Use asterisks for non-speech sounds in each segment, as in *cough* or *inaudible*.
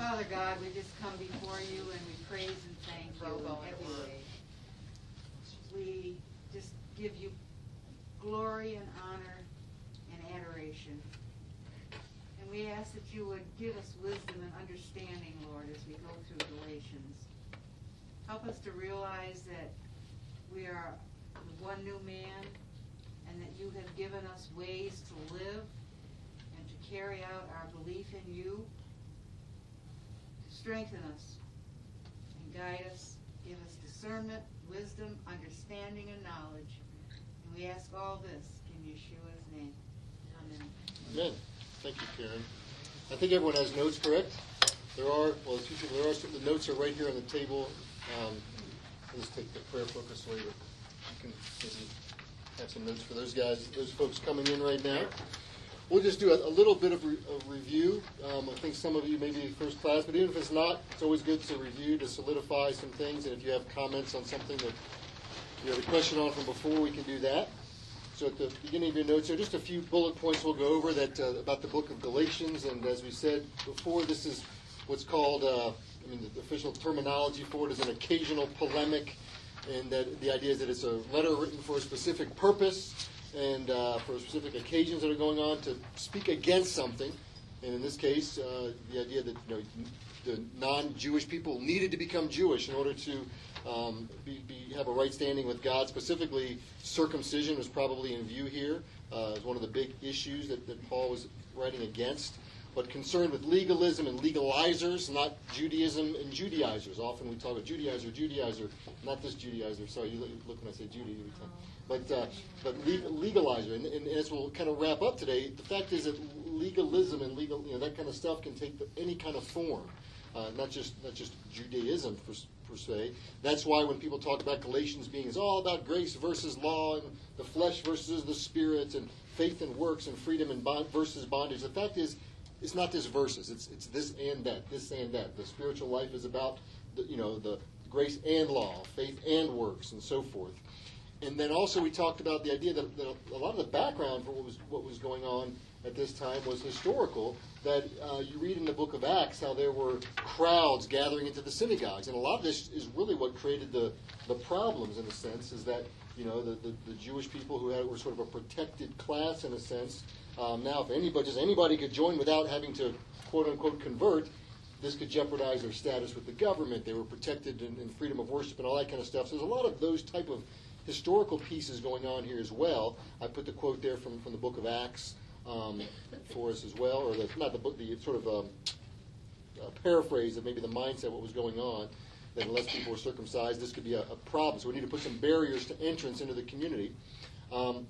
Father God, we just come before you and we praise and thank you in every way. We just give you glory and honor and adoration. And we ask that you would give us wisdom and understanding, Lord, as we go through Galatians. Help us to realize that we are one new man and that you have given us ways to live and to carry out our belief in you. Strengthen us and guide us. Give us discernment, wisdom, understanding, and knowledge. And we ask all this in Yeshua's name. Amen. Amen. Thank you, Karen. I think everyone has notes, correct? There are, well, the teacher. there are some, the notes are right here on the table. Um, let's take the prayer focus but you can maybe have some notes for those guys, those folks coming in right now. We'll just do a, a little bit of, re, review. Um, I think some of you may be first class, but even if it's not, it's always good to review to solidify some things. And if you have comments on something that you have a question on from before, we can do that. So at the beginning of your notes, there are just a few bullet points we'll go over that uh, about the book of Galatians. And as we said before, this is what's called, uh, I mean, the official terminology for it is an occasional polemic, and that the idea is that it's a letter written for a specific purpose and uh, for specific occasions that are going on to speak against something. And in this case, uh, the idea that you know, the non-Jewish people needed to become Jewish in order to um, be, be, have a right standing with God. Specifically, circumcision was probably in view here uh, as one of the big issues that, that Paul was writing against. But concerned with legalism and legalizers, not Judaism and Judaizers. Often we talk about Judaizer, Judaizer, not this Judaizer. Sorry, you look when I say Judy every time. But, uh, but legalizer. And, and, as we'll kind of wrap up today, the fact is that legalism and legal, you know, that kind of stuff can take any kind of form. Uh, not just not just Judaism per, per se. That's why when people talk about Galatians being it's all about grace versus law and the flesh versus the spirit and faith and works and freedom and bond versus bondage. The fact is, it's not just verses. It's it's this and that, this and that. The spiritual life is about the, you know the grace and law, faith and works, and so forth. And then also we talked about the idea that, that a lot of the background for what was what was going on at this time was historical. That uh, you read in the book of Acts how there were crowds gathering into the synagogues, and a lot of this is really what created the the problems in a sense. Is that you know the, the, the Jewish people who had, were sort of a protected class in a sense. Um, now, if anybody just anybody could join without having to quote unquote convert, this could jeopardize their status with the government. They were protected in, in freedom of worship and all that kind of stuff. So there's a lot of those type of historical pieces going on here as well. I put the quote there from, from the book of Acts um, for us as well, or the, not the book, the sort of um, paraphrase of maybe the mindset what was going on. That unless people were circumcised, this could be a, a problem. So we need to put some barriers to entrance into the community. Um,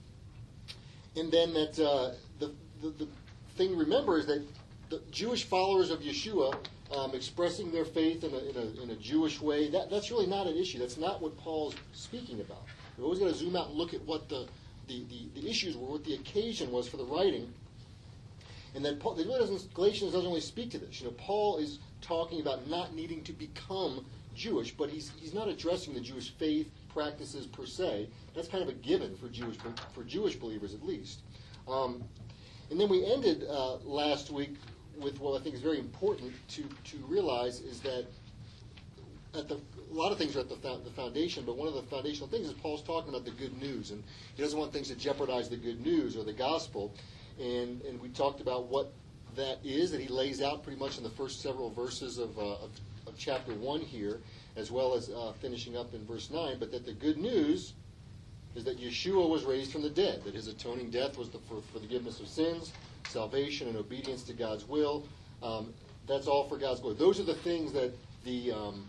and then that uh, the, the, the thing to remember is that the Jewish followers of Yeshua um, expressing their faith in a, in, a, in a, Jewish way, that, that's really not an issue. That's not what Paul's speaking about. We're always going to zoom out and look at what the, the, the, the, issues were, what the occasion was for the writing. And then Paul, really doesn't, Galatians doesn't really speak to this. You know, Paul is talking about not needing to become Jewish, but he's, he's not addressing the Jewish faith practices per se. That's kind of a given for Jewish, for Jewish believers at least. Um, and then we ended uh, last week with what I think is very important to, to realize is that at the, a lot of things are at the, the foundation, but one of the foundational things is Paul's talking about the good news, and he doesn't want things to jeopardize the good news or the gospel. And, and we talked about what that is that he lays out pretty much in the first several verses of, uh, of, of, chapter 1 here, as well as uh, finishing up in verse 9, but that the good news is that Yeshua was raised from the dead, that his atoning death was the, for, for forgiveness of sins, salvation, and obedience to God's will. Um, that's all for God's glory. Those are the things that the um,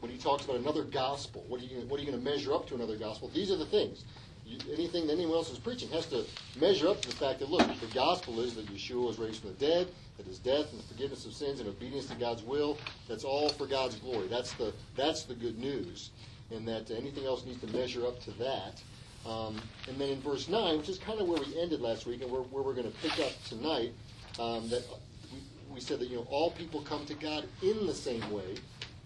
when he talks about another gospel, what are you what are you going to measure up to another gospel? These are the things. You, anything that anyone else is preaching has to measure up to the fact that look, the gospel is that Yeshua was raised from the dead, that his death and the forgiveness of sins and obedience to God's will, that's all for God's glory. That's the that's the good news, and that anything else needs to measure up to that. Um, and then in verse 9, which is kind of where we ended last week and where, where we're going to pick up tonight, um, that we, we, said that you know all people come to God in the same way,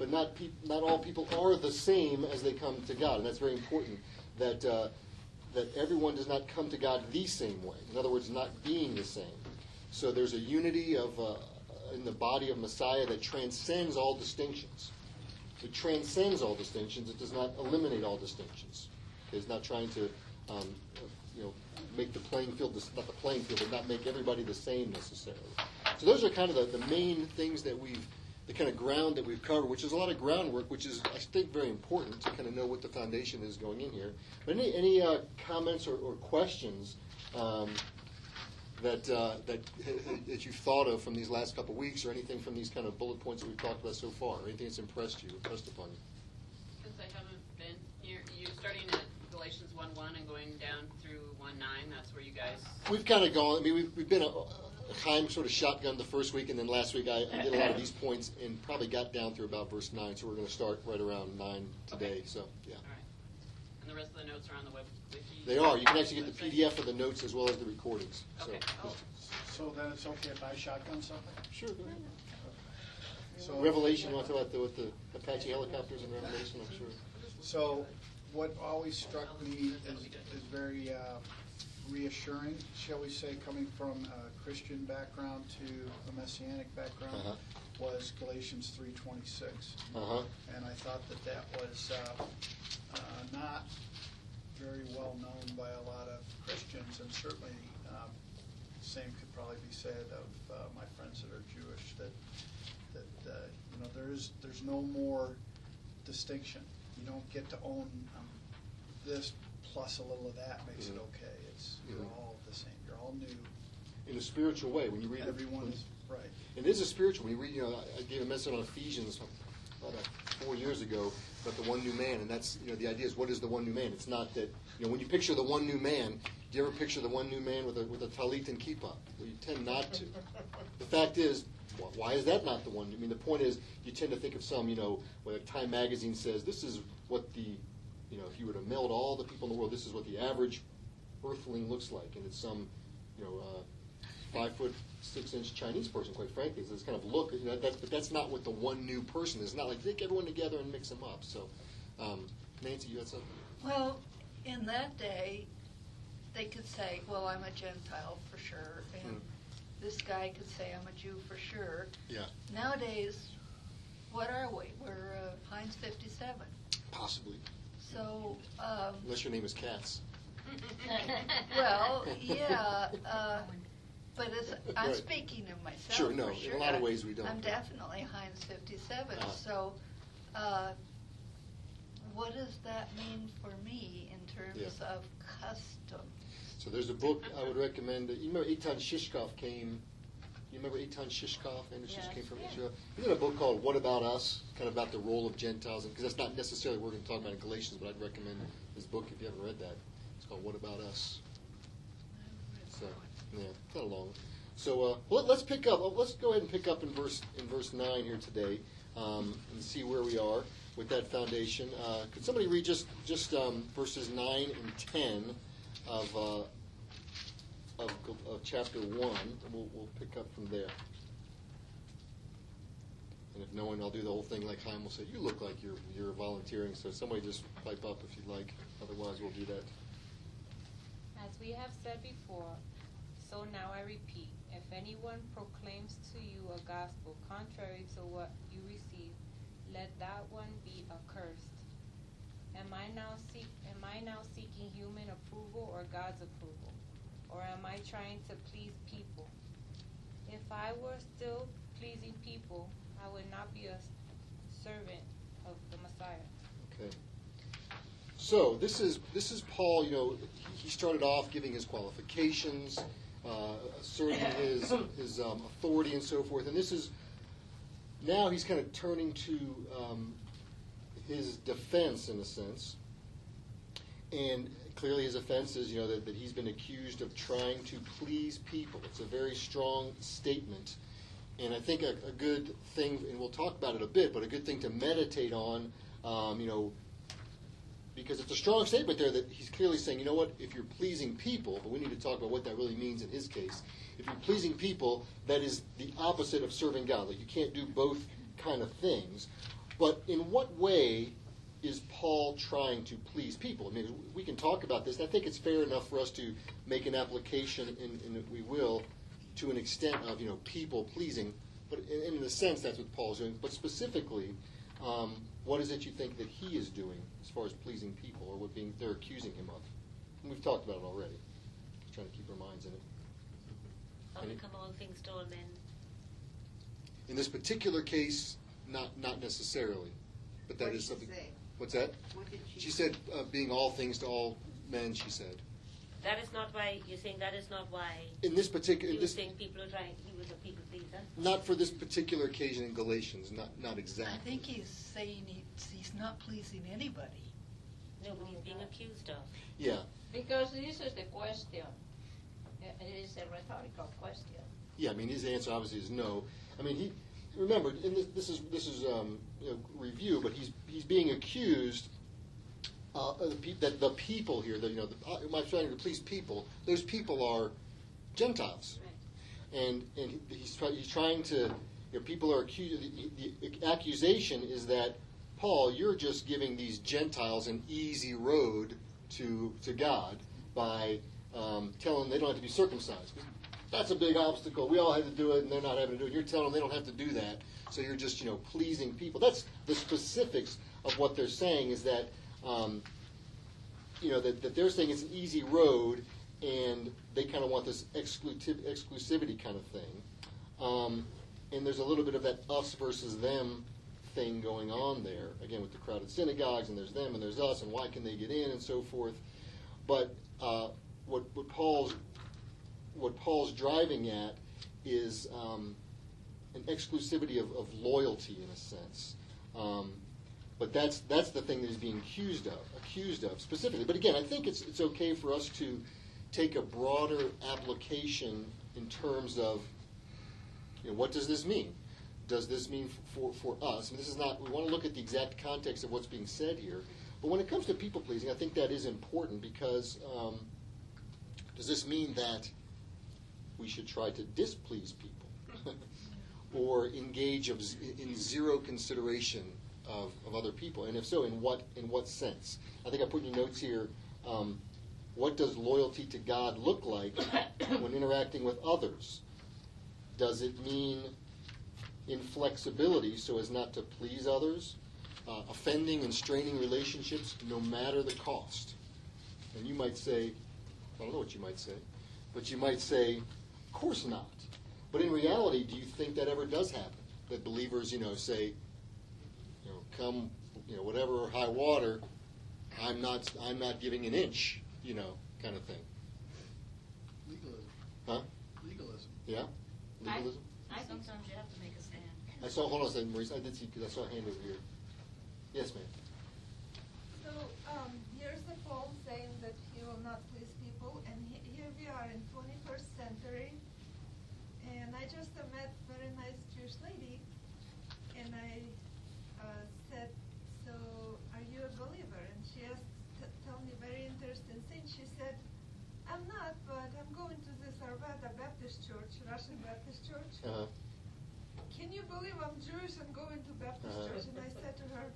but not pe- not all people are the same as they come to God, and that's very important. That uh, that everyone does not come to God the same way. In other words, not being the same. So there's a unity of uh, in the body of Messiah that transcends all distinctions. It transcends all distinctions. It does not eliminate all distinctions. It's not trying to, um, you know, make the playing field not the playing field, but not make everybody the same necessarily. So those are kind of the, the main things that we've, the kind of ground that we've covered, which is a lot of groundwork, which is I think very important to kind of know what the foundation is going in here. But any any uh, comments or, or questions? Um, that, uh, that that you've thought of from these last couple of weeks, or anything from these kind of bullet points that we've talked about so far, or anything that's impressed you, impressed upon you? Since I haven't been, you're, you're starting at Galatians one one and going down through one nine, that's where you guys, We've kind of gone. I mean, we've, we've been a, a time sort of shotgun the first week, and then last week I, I did a lot of these points and probably got down through about verse nine. So we're going to start right around nine today. Okay. So yeah, all right. And the rest of the notes are on the web, wiki? they are. You can actually get the? PDF of the notes as well as the recordings. So, Okay. Oh, So then it's okay if I shotgun something? Sure. Go ahead. So Revelation. You want to talk about the, with the Apache helicopters in Revelation? I'm sure. So what always struck me is, is very uh, reassuring, shall we say, coming from a Christian background to a messianic background, Uh-huh. was Galatians three twenty six, Uh huh. and I thought that that was uh, uh, not very well known by a lot of Christians, and certainly um, same could probably be said of uh, my friends that are Jewish. That that uh, you know there is there's no more distinction. You don't get to own um, this plus a little of that makes it Mhm. okay. It's you're Mhm. all the same. You're all new. In a spiritual way, when you read Everyone when- is right. And it is a spiritual. When you read, you know, I- gave a message on Ephesians about four years ago about the one new man, and that's you know the idea is what is the one new man? It's not that you know when you picture the one new man, do you ever picture the one new man with a with a talit and kippah? Well, you tend not to. *laughs* The fact is, why is that not the one? I mean, the point is, you tend to think of some, you know, where Time Magazine says this is what the, you know, if you were to meld all the people in the world, this is what the average Earthling looks like, and it's some, you know, uh, five foot six inch Chinese person, quite frankly. So it's kind of look, you know, that's, but that's not what the one new person is. It's not like take everyone together and mix them up. So, um, Nancy, you had something? Well, in that day, they could say, well, I'm a Gentile for sure, and Hmm. this guy could say, I'm a Jew for sure. Yeah, Nowadays, what are we? We're uh, Heinz 57. possibly, So, um, unless your name is Katz. *laughs* well, yeah, uh, but it's, I'm Right. speaking of myself. Sure, no, for in a sure. lot of ways we don't. I'm definitely Heinz 57. Uh-huh. So, uh, what does that mean for me in terms Yeah. of custom? So there's a book I would recommend. You remember Eitan Shishkoff came. You remember Eitan Shishkoff? And Yes. came from Yeah. Israel. He did a book called "What About Us," kind of about the role of Gentiles, because that's not necessarily what we're going to talk about in Galatians. But I'd recommend his book if you haven't read that. It's called "What About Us." Yeah, kind of long. So uh, well, let's pick up. Let's go ahead and pick up in verse in verse nine here today, um, and see where we are with that foundation. Uh, could somebody read just just um, verses nine and ten of uh, of, of chapter one? We'll, we'll pick up from there. And if no one, I'll do the whole thing like Chaim will say. You look like you're you're volunteering, so somebody just pipe up if you'd like. Otherwise, we'll do that. As we have said before, so now I repeat, if anyone proclaims to you a gospel contrary to what you received, let that one be accursed. Am I now seek am I now seeking human approval or God's approval? Or am I trying to please people? If I were still pleasing people, I would not be a servant of the Messiah. Okay. So this is this is Paul. You know, he started off giving his qualifications, uh, asserting his his um, authority and so forth. And this is now he's kind of turning to um, his defense in a sense. And clearly, his offense is, you know, that, that he's been accused of trying to please people. It's a very strong statement. And I think a, a good thing, and we'll talk about it a bit, but a good thing to meditate on, um, you know, because it's a strong statement there that he's clearly saying, you know what, if you're pleasing people, but we need to talk about what that really means in his case. If you're pleasing people, that is the opposite of serving God. Like you can't do both kind of things. But in what way is Paul trying to please people? I mean, we can talk about this. I think it's fair enough for us to make an application, and, and we will, to an extent of you know people pleasing. but in, in a sense, that's what Paul's doing. But specifically, um, what is it you think that he is doing as far as pleasing people, or what being they're accusing him of? And we've talked about it already. Just trying to keep our minds in it. I'll Any- become all things to all men. In this particular case, not not necessarily, but that What is did she something. say? What's that? What did she? She said, uh, "Being all things to all men." She said. That is not why you're saying that is not why In this particular, you in were this, saying people are trying. He was a people pleaser. not for this particular occasion in Galatians, not not exactly. I think he's saying he's, he's not pleasing anybody. No, but he's being accused of. Yeah, Because this is the question. It is a rhetorical question. yeah. I mean, his answer obviously is no. I mean, he remember, and this, this is this is um, you know, review, but he's he's being accused. Uh, the that the people here, the, you know, the, uh, am trying to please people? Those people are Gentiles. and and he's try, he's trying to. You know, people are accused. The, the accusation is that Paul, you're just giving these Gentiles an easy road to to God by um, telling them they don't have to be circumcised. That's a big obstacle. We all had to do it, and they're not having to do it. You're telling them they don't have to do that. So you're just you know pleasing people. That's the specifics of what they're saying. Is that um, you know that, that they're saying it's an easy road and they kind of want this exclusiv- exclusivity kind of thing. Um, and there's a little bit of that us versus them thing going on there again with the crowded synagogues and there's them and there's us and why can they get in and so forth. But uh, what, what paul's what paul's driving at is um, an exclusivity of, of loyalty in a sense. Um, but that's that's the thing that he's being accused of, accused of specifically. But again, I think it's it's okay for us to take a broader application in terms of you know, what does this mean? Does this mean for for us? And this is not. We want to look at the exact context of what's being said here. But when it comes to people pleasing, I think that is important because um, does this mean that we should try to displease people? *laughs* or engage in zero consideration of, of other people? And if so, in what in what sense? I think I put in your notes here. Um, what does loyalty to God look like *coughs* when interacting with others? Does it mean inflexibility so as not to please others, uh, offending and straining relationships no matter the cost? And you might say, I don't know what you might say, but you might say, of course not. But in reality, do you think that ever does happen? That believers, you know, say, come, you know, whatever high water, I'm not, I'm not giving an inch, you know, kind of thing. Legalism. Huh? Legalism. Yeah? Legalism? I think sometimes you have to make a stand. I saw, hold on a second, Maurice, I did see, because I saw a hand over here. Yes, ma'am. So, um, here's the Paul saying that he will not please people, and he, here we are in 21st century, and I just uh, met very nice Jewish lady, and I uh, said, so are you a believer? And she asked, t- tell me very interesting thing. She said, I'm not, but I'm going to this Arvada Baptist Church, Russian Baptist Church. Uh-huh. Can you believe I'm Jewish and going to Baptist Uh-huh. church? And I said to her,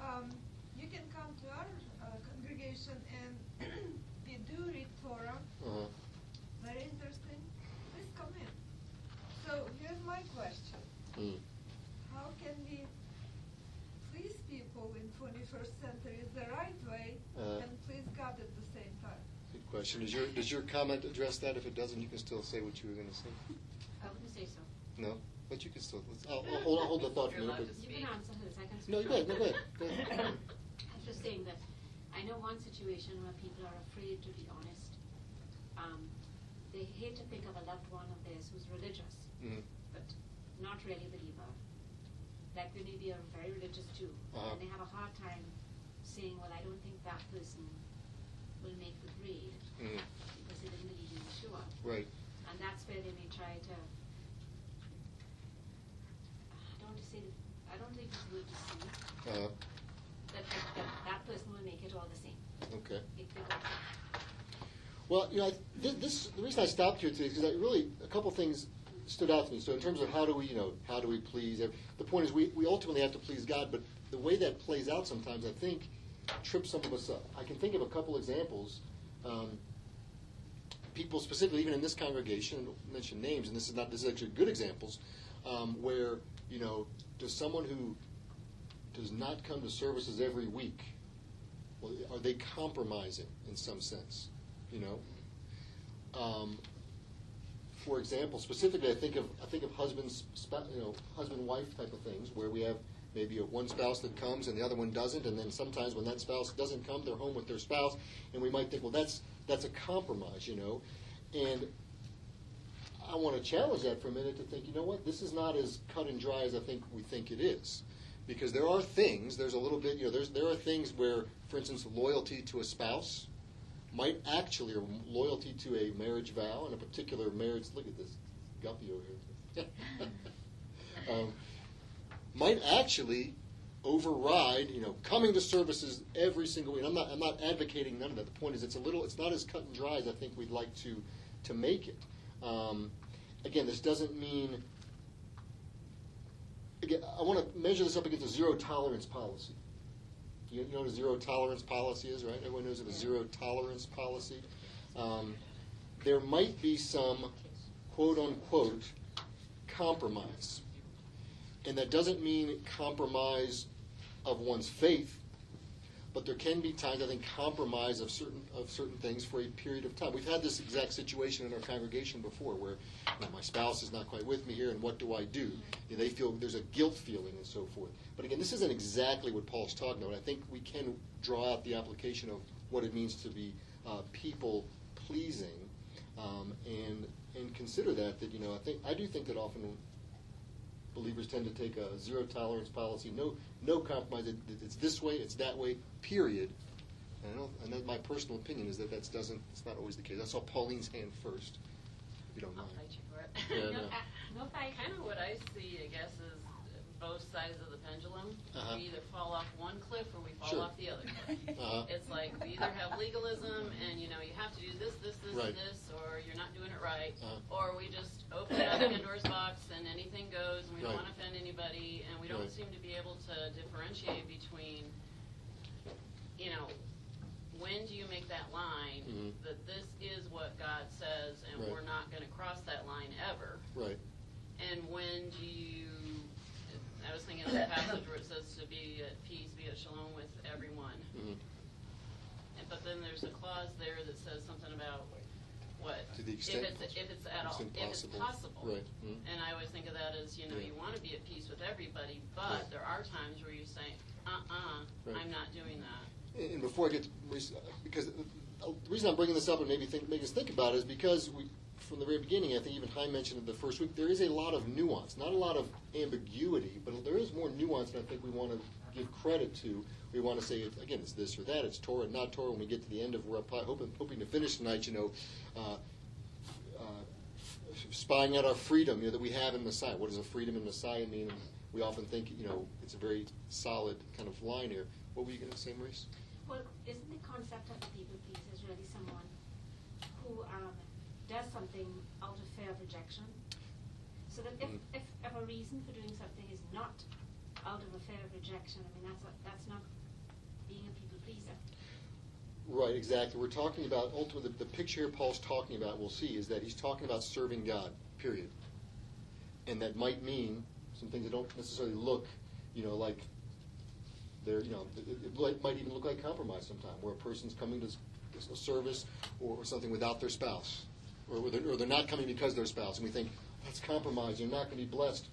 um, you can come to our uh, congregation and we do read Torah. Uh-huh. Very interesting. Please come in. So here's my question. Mm. How can we please people in 21st century the right way Uh. and please God at the same time? Good question. Does your, does your comment address that? If it doesn't, you can still say what you were going to say. I wouldn't say so. No? But you can still, let's, I'll, I'll hold, I'll hold the thought for a minute. but- You can answer I can speak. No, go ahead, no, go ahead. Go ahead. *laughs* I was just saying that I know one situation where people are afraid to be honest. Um, they hate to think of a loved one of theirs who's religious, Mhm. but not really a believer. Like they may be a very religious Jew, Uh-huh. and they have a hard time saying, "Well, I don't think that person will make the grade Mhm. because they didn't believe in Yeshua." Right. And that's where they may try to. I don't want to say. I don't think it's word deceive. Uh, That, that, that that person will make it all the same. okay. If they go Well, you know, I, this, this the reason I stopped here today is because I really a couple things stood out to me. So in terms of how do we, you know, how do we please? The point is we, we ultimately have to please God, but the way that plays out sometimes, I think, trips some of us up. I can think of a couple examples. Um, people specifically, even in this congregation, don't mention names, and this is not this is actually good examples, um, where you know, does someone who does not come to services every week, well, are they compromising in some sense? You know, um, for example, specifically, I think of I think of husbands, you know, husband wife type of things where we have maybe one spouse that comes and the other one doesn't, and then sometimes when that spouse doesn't come, they're home with their spouse, and we might think, well, that's that's a compromise, you know, and I want to challenge that for a minute to think, you know what, this is not as cut and dry as I think we think it is. Because there are things, there's a little bit, you know, there's, there are things where, for instance, loyalty to a spouse might actually, or loyalty to a marriage vow and a particular marriage, look at this guppy over here, *laughs* *laughs* um, might actually override, you know, coming to services every single week. I'm not, I'm not advocating none of that. The point is, it's a little, it's not as cut and dry as I think we'd like to, to make it. Um, again, this doesn't mean. Again, I want to measure this up against a zero tolerance policy. You, you know what a zero tolerance policy is, right? Everyone knows what a zero tolerance policy. Um, there might be some quote unquote compromise, and that doesn't mean compromise of one's faith, but there can be times I think compromise of certain of certain things for a period of time. We've had this exact situation in our congregation before, where you know, my spouse is not quite with me here, and what do I do? You know, they feel there's a guilt feeling and so forth. But again, this isn't exactly what Paul's talking about. I think we can draw out the application of what it means to be uh, people pleasing, um, and and consider that that you know I think I do think that often believers tend to take a zero tolerance policy, no no compromise. It, it's this way, it's that way, period. And, I don't, and that my personal opinion is that that doesn't. It's not always the case. I saw Pauline's hand first. If you don't I'll mind. fight you for it. Yeah, no. No fight. Kind of what I see, I guess, is both sides of the pendulum. Uh-huh. We either fall off one cliff or we fall Sure. off the other cliff. Uh-huh. It's like we either have legalism and you know you have to do this, this, this, Right. and this, or you're not doing it right, Uh-huh. or we just open up the Pandora's box and anything goes, and we don't want to offend anybody, and we don't Right. seem to be able to differentiate between, you know, when do you make that line Mhm. that this is what God says, and Right. we're not going to cross that line ever. Right. And when do you, I was thinking of the passage where it says to be at peace, be at shalom with everyone. Mhm. And, but then there's a clause there that says something about what? To the extent If it's, if it's at all, extent if it's possible. possible. Right. Mhm. And I always think of that as, you know, Yeah. you want to be at peace with everybody, but Right. there are times where you say, uh-uh, Right. I'm not doing that. And before I get to, Maurice, uh, because the reason I'm bringing this up and maybe think, make us think about it is because we, from the very beginning, I think even Chaim mentioned it the first week, there is a lot of nuance, not a lot of ambiguity, but there is more nuance than I think we want to give credit to. We want to say, again, it's this or that, it's Torah, not Torah. When we get to the end of where I'm hoping, hoping to finish tonight, you know, uh, uh, spying out our freedom, you know, that we have in Messiah. What does a freedom in Messiah mean? And we often think, you know, it's a very solid kind of line here. What were you going to say, Maurice? Well, isn't the concept of the people pleaser really someone who um, does something out of fear of rejection? So that if, Mm. if, if a reason for doing something is not out of a fear of rejection, I mean, that's, a, that's not being a people pleaser. Right, exactly. We're talking about ultimately the, the picture Paul's talking about. We'll see is that he's talking about serving God. Period. And that might mean some things that don't necessarily look, you know, like they're, you know, it, it might- might even look like compromise sometime, where a person's coming to a service or, or something without their spouse, or they're, or they're not coming because their spouse, and we think that's compromise. They're not going to be blessed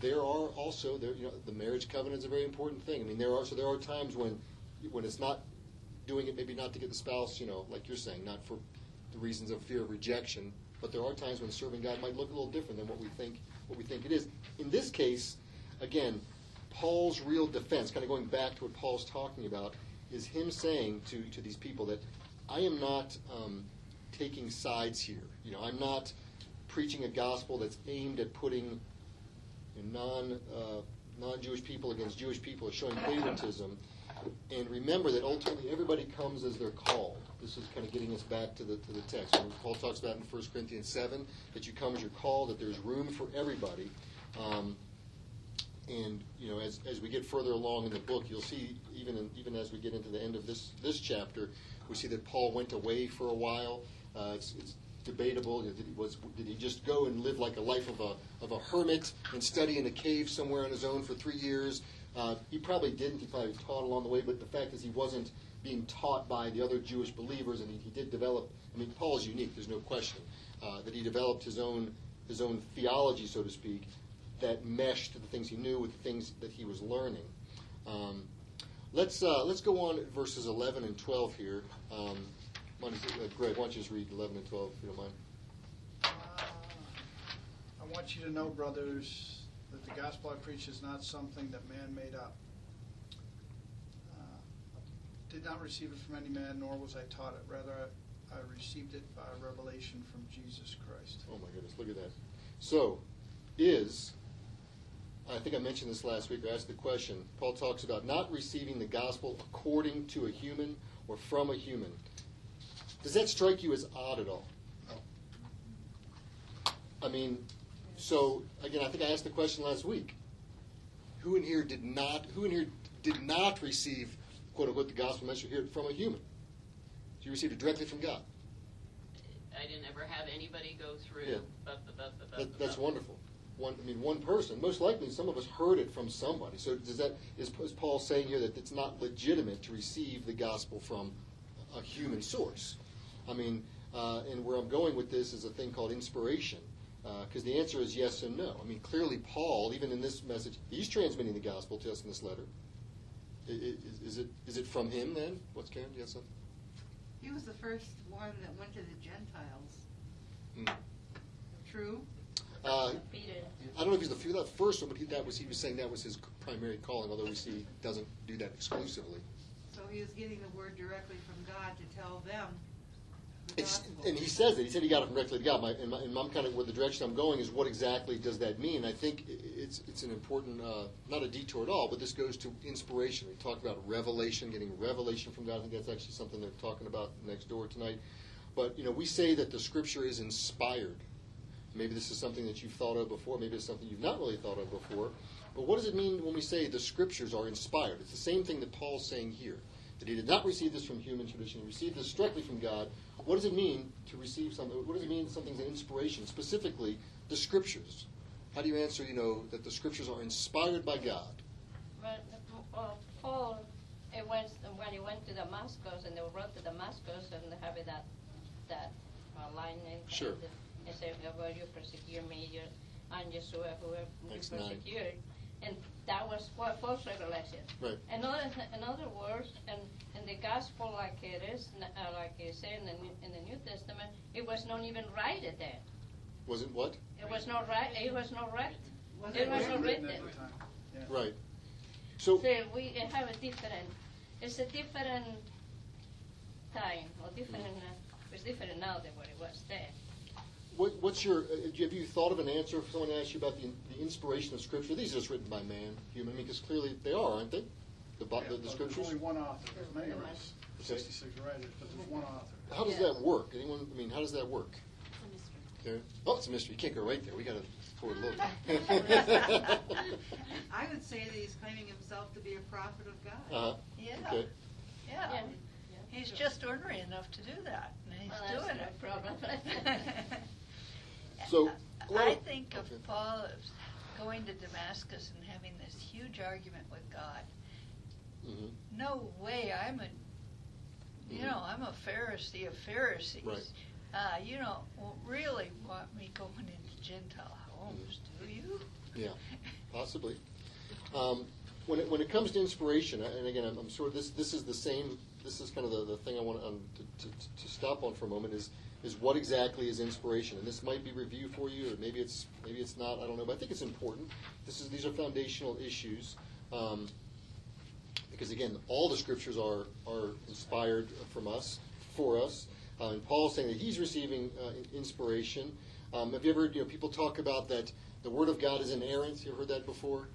there are also there you know the marriage covenant is a very important thing. I mean there are so there are times when when it's not doing it maybe not to get the spouse you know like you're saying not for the reasons of fear of rejection, but there are times when serving God might look a little different than what we think what we think it is. In this case, again, Paul's real defense, kind of going back to what Paul's talking about, is him saying to to these people that I am not um, taking sides here. You know I'm not preaching a gospel that's aimed at putting non uh, non-Jewish people against Jewish people or showing favoritism. And remember that ultimately everybody comes as they're called. This is kind of getting us back to the to the text. And Paul talks about in 1 Corinthians 7 that you come as you're called, that there's room for everybody. Um, and you know, as, as we get further along in the book, you'll see even in, even as we get into the end of this this chapter, we see that Paul went away for a while. Uh, it's, it's debatable. Did he was did he just go and live like a life of a of a hermit and study in a cave somewhere on his own for three years? Uh, he probably didn't. He probably taught along the way. But the fact is, he wasn't being taught by the other Jewish believers, and he, he did develop. I mean, Paul is unique. There's no question uh, that he developed his own his own theology, so to speak, that meshed the things he knew with the things that he was learning. Um, let's uh, let's go on at verses 11 and 12 here. Um, if- uh, Greg, why don't you just read 11 and 12, if you don't mind? Uh, I want you to know, brothers, that the gospel I preach is not something that man made up. Uh, Did not receive it from any man, nor was I taught it. Rather, I I received it by revelation from Jesus Christ. Oh my goodness, look at that. So, is I think I mentioned this last week. I asked the question. Paul talks about not receiving the gospel according to a human or from a human. Does that strike you as odd at all? I mean, so again, I think I asked the question last week. Who in here did not? Who in here did not receive quote unquote the gospel message here from a human? So you received it directly from God. I didn't ever have anybody go through. Yeah. That, that's wonderful. One, I mean, one person. Most likely, some of us heard it from somebody. So, does that is, is Paul saying here that it's not legitimate to receive the gospel from a human source? I mean, uh, and where I'm going with this is a thing called inspiration, because the answer is yes and no. I mean, clearly, Paul, even in this message, he's transmitting the gospel to us in this letter. I- i- Is, is it is it from him then? What's Karen? Do you have something? He was the first one that went to the Gentiles. Hmm. True? Uh, I don't know if he's the few, that first one, but he, that was he was saying that was his primary calling. Although we see he doesn't do that exclusively. So he was getting the word directly from God to tell them the And he says it. He said he got it from directly to God. My, and, my, and I'm kind of where the direction I'm going is what exactly does that mean? I think it's it's an important, uh, not a detour at all, but this goes to inspiration. We talked about revelation, getting revelation from God. I think that's actually something they're talking about next door tonight. But you know, we say that the Scripture is inspired. Maybe this is something that you've thought of before. Maybe it's something you've not really thought of before. But what does it mean when we say the Scriptures are inspired? It's the same thing that Paul's saying here. That he did not receive this from human tradition. He received this directly from God. What does it mean to receive something? What does it mean something's an inspiration? Specifically, the Scriptures. How do you answer, you know, that the Scriptures are inspired by God? Uh, Paul, it was when he went to Damascus and they wrote to Damascus and they have it that that uh, line in Sure. It said, "Well, you persecute me, you and Yeshua, whoever you Acts nine. persecute," and that was what false revelation. Right. In other, in other words, in, in the gospel like it is, uh, like it say in the, New, in the New Testament, it was not even right then. Was it what? It was not right. It was not right. Was It was not Written written. at the time. Yeah. Right. So, So we have a different, it's a different time, or different, uh, it's different now than what it was then. What, what's your? Uh, have you thought of an answer if someone asked you about the, the inspiration of Scripture? These are just written by man, human. I mean, because clearly they are, aren't they? The, Yeah, the, the Scriptures. There's only one author. There's many Okay. writers. Okay. Sixty-six writers, but there's one author. How does that work? Anyone? I mean, how does that work? It's a mystery. Karen? Oh, it's a mystery. You can't go right there. We got to forward look. I would say that he's claiming himself to be a prophet of God. uh-huh. Yeah, Okay. yeah. Yeah. He's just ordinary enough to do that, and he's Well, doing it. no problem. *laughs* *laughs* So, I think of okay. Paul going to Damascus and having this huge argument with God. Mhm. No way, I'm a, you Mhm. know, I'm a Pharisee of Pharisees. Right. Uh, you don't really want me going into Gentile homes, do you? Yeah, *laughs* possibly. Um, when it when it comes to inspiration, and again, I'm, I'm sure this this is the same. This is kind of the, the thing I want um, to, to, to stop on for a moment is is what exactly is inspiration, and this might be review for you, or maybe it's maybe it's not. I don't know, but I think it's important. This is these are foundational issues. Um, because again, all the scriptures are are inspired from us for us. Uh, and Paul's saying that he's receiving uh, inspiration. Um, have you ever, you know, people talk about that the Word of God is inerrant? You ever heard that before?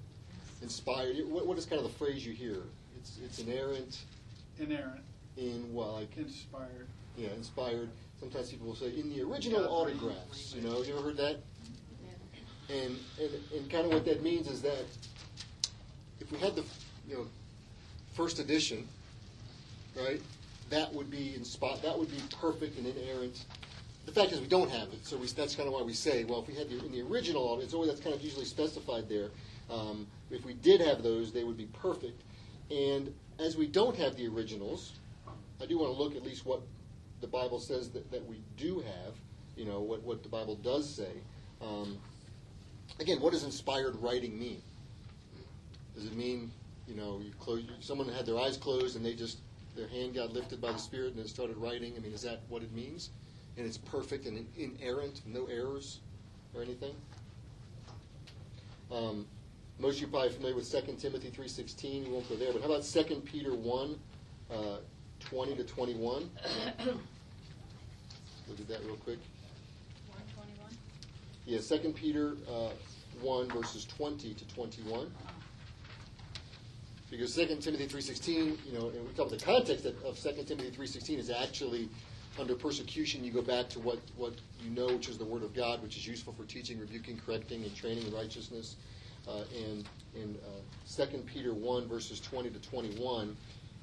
Inspired. What, what is kind of the phrase you hear? It's it's inerrant Inerrant, in what, like inspired. yeah, inspired. Sometimes people will say in the original autographs. You know, you ever heard that? And, and and kind of what that means is that if we had the you know first edition, right, that would be in spot. that would be perfect and inerrant the fact is we don't have it, so we, that's kind of why we say, well, if we had the, in the original, it's always that's kind of usually specified there. Um, if we did have those, they would be perfect. And as we don't have the originals, I do want to look at least what the Bible says that, that we do have. You know what what the Bible does say. Um, again, what does inspired writing mean? Does it mean you know you close, someone had their eyes closed and they just their hand got lifted by the Spirit and they started writing? I mean, is that what it means? And it's perfect and inerrant, no errors or anything. Um, most of you are probably familiar with 2 Timothy 3.16. We won't go there. But how about 2 Peter 1, uh, 20 to 21? Look at that real quick. 121? Yeah, 2 Peter uh, 1, verses 20 to 21. Because 2 Timothy 3.16, you know, and we about the context of, of 2 Timothy 3.16 is actually under persecution, you go back to what, what you know, which is the Word of God, which is useful for teaching, rebuking, correcting, and training in righteousness. Uh, and in uh, 2 Peter 1, verses 20 to 21,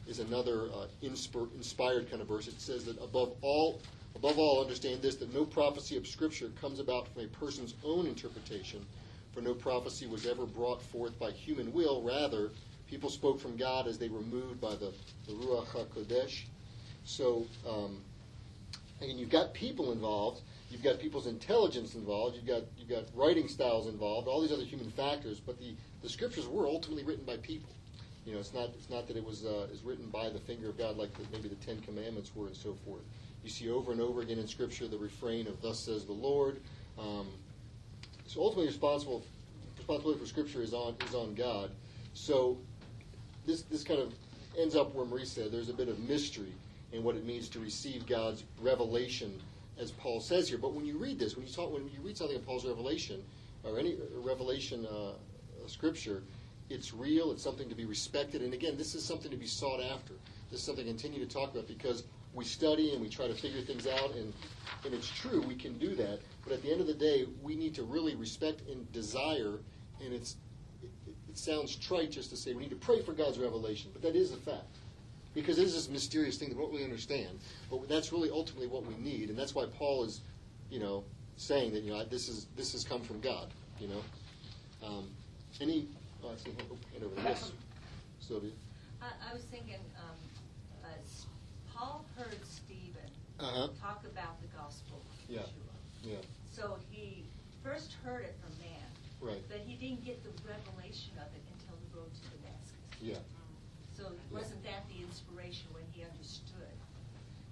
is another uh, inspir- inspired kind of verse. It says that above all, above all, understand this: that no prophecy of Scripture comes about from a person's own interpretation, for no prophecy was ever brought forth by human will. Rather, people spoke from God as they were moved by the, the Ruach HaKodesh. So, um, and you've got people involved. You've got people's intelligence involved. You've got you've got writing styles involved. All these other human factors. But the, the scriptures were ultimately written by people. You know, it's not it's not that it was uh, is written by the finger of God like the, maybe the Ten Commandments were and so forth. You see over and over again in Scripture the refrain of "Thus says the Lord." Um, so ultimately, responsible responsibility for Scripture is on is on God. So this this kind of ends up where Marie said there's a bit of mystery in what it means to receive God's revelation, as Paul says here. But when you read this, when you talk, when you read something in Paul's revelation or any revelation uh, scripture, it's real. It's something to be respected. And again, this is something to be sought after. This is something to continue to talk about because we study and we try to figure things out. And and it's true we can do that. But at the end of the day, we need to really respect and desire. And it's it, it sounds trite just to say we need to pray for God's revelation, but that is a fact because it is this mysterious thing that we don't really understand. But that's really ultimately what we need, and that's why Paul is, you know, saying that you know this is this has come from God. You know, um, any. I see. Hand over. Yes, Sylvia. I, I was thinking, um, uh, Paul heard Stephen Uh-huh. talk about the gospel of Yeah. Yeshua. Yeah. So he first heard it from man, Right. but he didn't get the revelation of it until the road to Damascus. Yeah. So wasn't that the inspiration when he understood?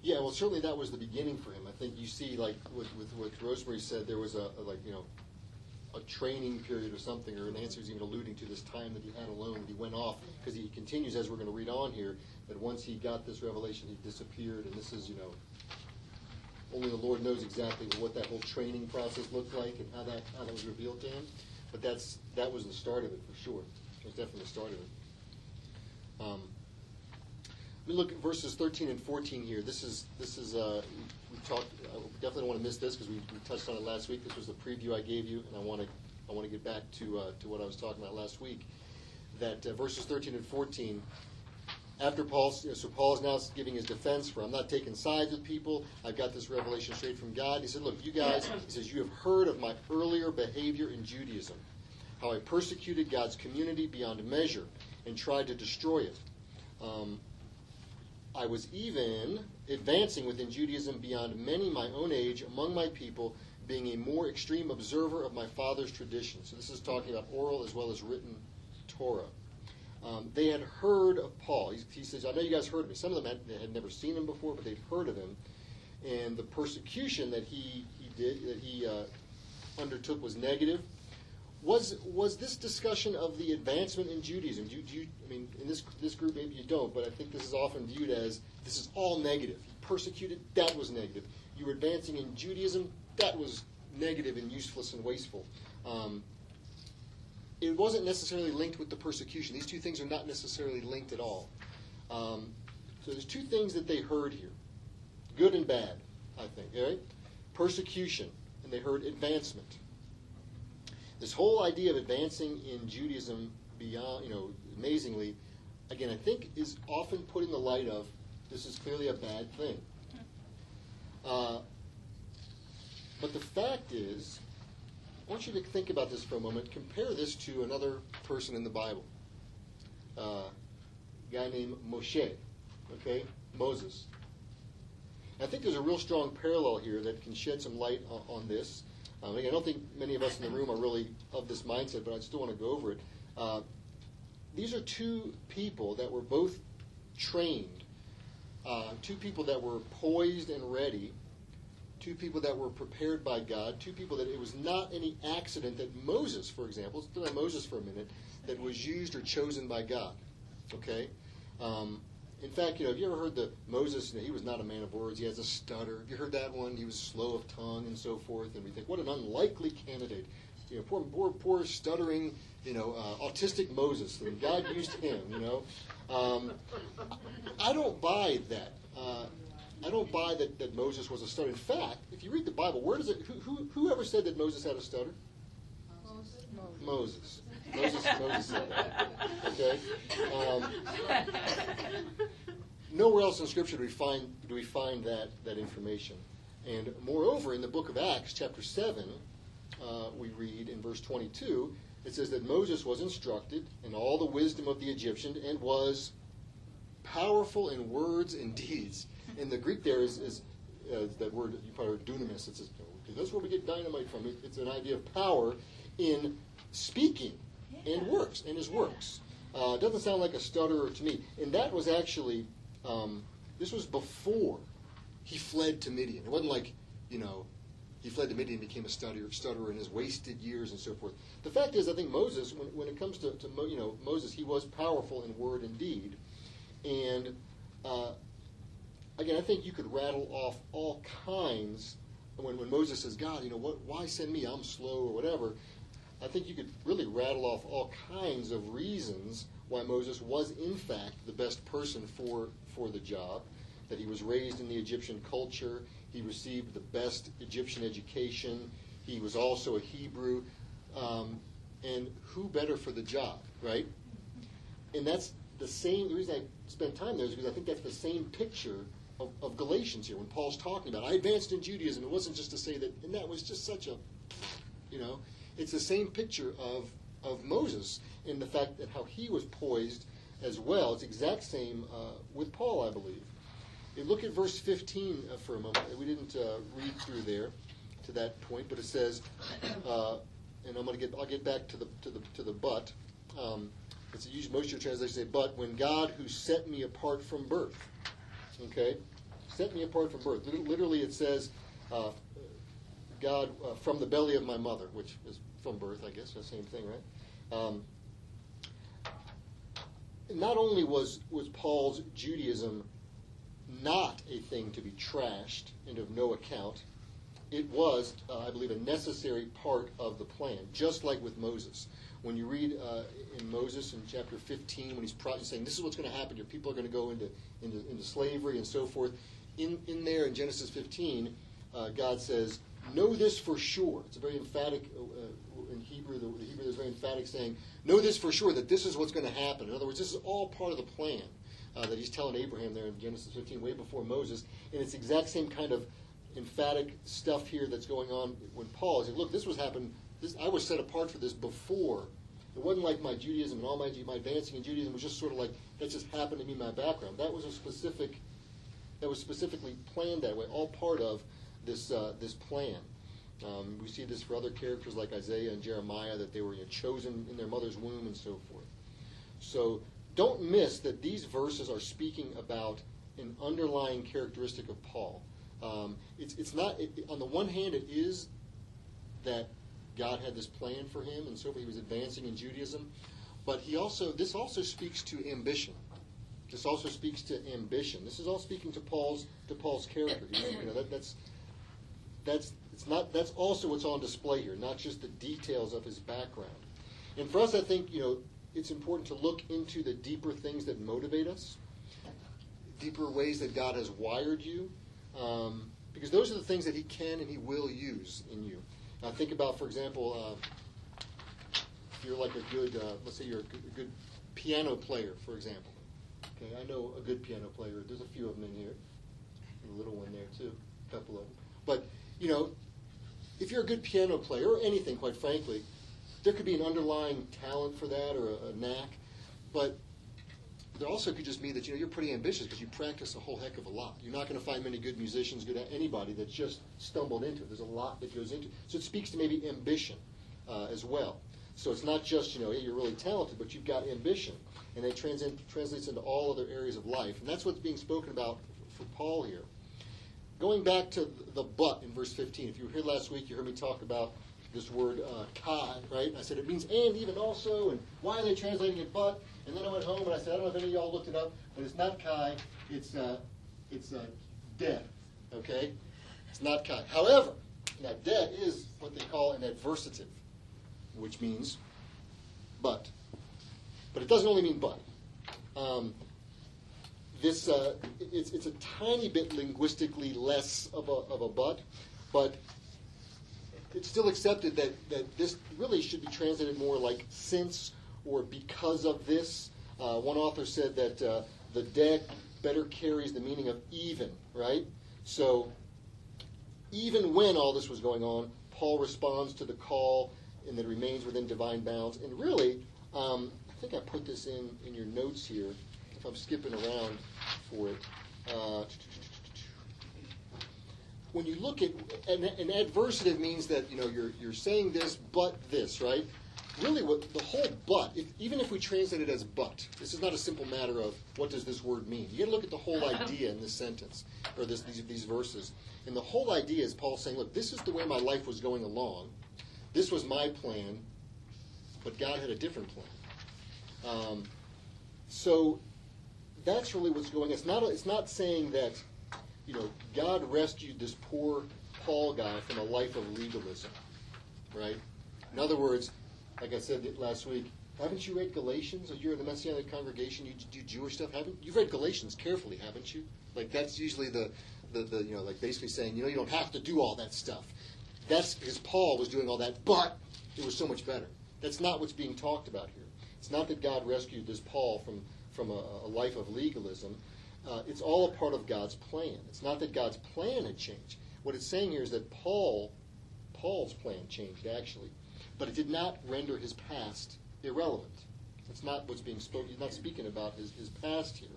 Yeah, well, certainly that was the beginning for him. I think you see, like with, with what Rosemary said, there was a, a like you know a training period or something, or an answer is even alluding to this time that he had alone, that he went off because he continues as we're going to read on here that once he got this revelation, he disappeared, and this is you know only the Lord knows exactly what that whole training process looked like and how that how that was revealed to him. But that's that was the start of it for sure. It was definitely the start of it. Um, we look at verses 13 and 14 here. This is this is uh, we talked. I definitely don't want to miss this because we, we touched on it last week. This was the preview I gave you, and I want to I want to get back to uh, to what I was talking about last week. That uh, verses 13 and 14. After Paul, so Paul is now giving his defense for I'm not taking sides with people. I've got this revelation straight from God. He said, "Look, you guys," he says, "you have heard of my earlier behavior in Judaism, how I persecuted God's community beyond measure and tried to destroy it." Um, I was even advancing within Judaism beyond many my own age among my people, being a more extreme observer of my father's tradition. So this is talking about oral as well as written Torah. Um, they had heard of Paul. He, he, says, I know you guys heard of me. Some of them had, had never seen him before, but they'd heard of him. And the persecution that he, he did, that he uh, undertook was negative. Was was this discussion of the advancement in Judaism? Do you, do you, I mean, in this this group maybe you don't, but I think this is often viewed as this is all negative. You Persecuted, that was negative. You were advancing in Judaism, that was negative and useless and wasteful. Um, it wasn't necessarily linked with the persecution. These two things are not necessarily linked at all. Um, so there's two things that they heard here, good and bad, I think. Right, persecution, and they heard advancement. This whole idea of advancing in Judaism beyond, you know, amazingly, again, I think is often put in the light of this is clearly a bad thing. Uh, But the fact is, I want you to think about this for a moment. Compare this to another person in the Bible. Uh, a guy named Moshe, okay? Moses. I think there's a real strong parallel here that can shed some light on, on this. Um, again, I don't think many of us in the room are really of this mindset, but I still want to go over it. Uh, these are two people that were both trained, uh, two people that were poised and ready, two people that were prepared by God, two people that it was not any accident that Moses, for example, let's Moses for a minute, that was used or chosen by God. Okay? Um, in fact, you know, have you ever heard the Moses? You know, he was not a man of words. He has a stutter. Have you heard that one? He was slow of tongue and so forth. And we think, what an unlikely candidate. You know, poor, poor, poor stuttering, you know, uh, autistic Moses. And God used him. You know, um, I don't buy that. Uh, I don't buy that, that Moses was a stutter. In fact, if you read the Bible, where does it? Who, who, whoever said that Moses had a stutter? Moses. Moses, Moses said that. Okay. Um, nowhere else in Scripture do we find do we find that that information. And moreover, in the book of Acts, chapter seven, uh, we read in verse twenty-two, it says that Moses was instructed in all the wisdom of the Egyptian and was powerful in words and deeds. And the Greek there is, is uh, that word you probably heard dunamis. It's a, that's where we get dynamite from. It, it's an idea of power in speaking and works and his works. Uh, doesn't sound like a stutterer to me. And that was actually um, this was before he fled to Midian. It wasn't like you know he fled to Midian and became a stutterer, stutterer in his wasted years and so forth. The fact is, I think Moses, when, when it comes to, to you know Moses, he was powerful in word and deed, and uh, again, I think you could rattle off all kinds. When, when Moses says, God, you know, what, why send me? I'm slow or whatever. I think you could really rattle off all kinds of reasons why Moses was, in fact, the best person for, for the job. That he was raised in the Egyptian culture, he received the best Egyptian education, he was also a Hebrew. Um, and who better for the job, right? And that's the same, the reason I spent time there is because I think that's the same picture of, of Galatians here when Paul's talking about. I advanced in Judaism. It wasn't just to say that, and that was just such a, you know, it's the same picture of of Moses in the fact that how he was poised as well. It's exact same uh, with Paul, I believe. And look at verse 15 uh, for a moment. We didn't uh, read through there to that point, but it says, uh, and I'm going to get I'll get back to the to the to the but. Um, it's used most of your translations say, but when God who set me apart from birth. Okay? Set me apart from birth. Literally, it says, uh, God uh, from the belly of my mother, which is from birth, I guess, the same thing, right? Um, not only was, was Paul's Judaism not a thing to be trashed and of no account, it was, uh, I believe, a necessary part of the plan, just like with Moses. When you read uh, in Moses in chapter 15, when he's pro- saying, This is what's going to happen, your people are going to go into, into, into slavery and so forth, in, in there in Genesis 15, uh, God says, Know this for sure. It's a very emphatic, uh, in Hebrew, the, the Hebrew is very emphatic saying, Know this for sure, that this is what's going to happen. In other words, this is all part of the plan uh, that he's telling Abraham there in Genesis 15, way before Moses. And it's exact same kind of emphatic stuff here that's going on when Paul is saying, Look, this was happened, this, I was set apart for this before. It wasn't like my Judaism and all my, my advancing in Judaism was just sort of like, that just happened to be my background. That was a specific, that was specifically planned that way, all part of this, uh, this plan. Um, we see this for other characters like Isaiah and Jeremiah, that they were you know, chosen in their mother's womb and so forth. So don't miss that these verses are speaking about an underlying characteristic of Paul. Um, it's, it's not, it, on the one hand, it is that God had this plan for him and so forth. He was advancing in Judaism. But he also, this also speaks to ambition. This also speaks to ambition. This is all speaking to Paul's to Paul's character. You know, that, that's that's it's not that's also what's on display here, not just the details of his background. And for us, I think you know it's important to look into the deeper things that motivate us, deeper ways that God has wired you, um, because those are the things that He can and He will use in you. Now, think about, for example, uh, if you're like a good, uh, let's say you're a good, a good piano player, for example. Okay, I know a good piano player. There's a few of them in here. A little one there too, a couple of them. But you know, if you're a good piano player or anything, quite frankly, there could be an underlying talent for that or a, a knack, but there also could just be that you know you're pretty ambitious because you practice a whole heck of a lot. You're not going to find many good musicians, good at anybody that's just stumbled into it. There's a lot that goes into it. So it speaks to maybe ambition uh, as well. So it's not just you know hey, you're really talented, but you've got ambition, and it trans- translates into all other areas of life, and that's what's being spoken about for Paul here. Going back to the but in verse 15, if you were here last week, you heard me talk about this word uh, kai, right? I said it means and, even, also, and why are they translating it but? And then I went home and I said, I don't know if any of y'all looked it up, but it's not kai, it's uh, it's uh, de, okay? It's not kai. However, now de is what they call an adversative, which means but. But it doesn't only mean but. Um, this uh, it's, it's a tiny bit linguistically less of a, of a but, but it's still accepted that, that this really should be translated more like since or because of this. Uh, one author said that uh, the de better carries the meaning of even, right? So even when all this was going on, Paul responds to the call and that remains within divine bounds. And really, um, I think I put this in, in your notes here if I'm skipping around for it. Uh, when you look at an, an adversative means that you know you're you're saying this but this right? Really what the whole but if, even if we translate it as but this is not a simple matter of what does this word mean. You got to look at the whole *laughs* idea in this sentence or this these, these verses. And the whole idea is paul saying look this is the way my life was going along. This was my plan but god had a different plan. Um, so that's really what's going. It's not. It's not saying that, you know, God rescued this poor Paul guy from a life of legalism, right? In other words, like I said last week, haven't you read Galatians? Or You're in the Messianic congregation. You do Jewish stuff, haven't? You? You've read Galatians carefully, haven't you? Like that's usually the, the, the you know, like basically saying, you know, you don't have to do all that stuff. That's because Paul was doing all that, but it was so much better. That's not what's being talked about here. It's not that God rescued this Paul from from a, a life of legalism. Uh, it's all a part of God's plan. It's not that God's plan had changed. What it's saying here is that Paul, Paul's plan changed actually, but it did not render his past irrelevant. That's not what's being spoken. He's not speaking about his, his past here.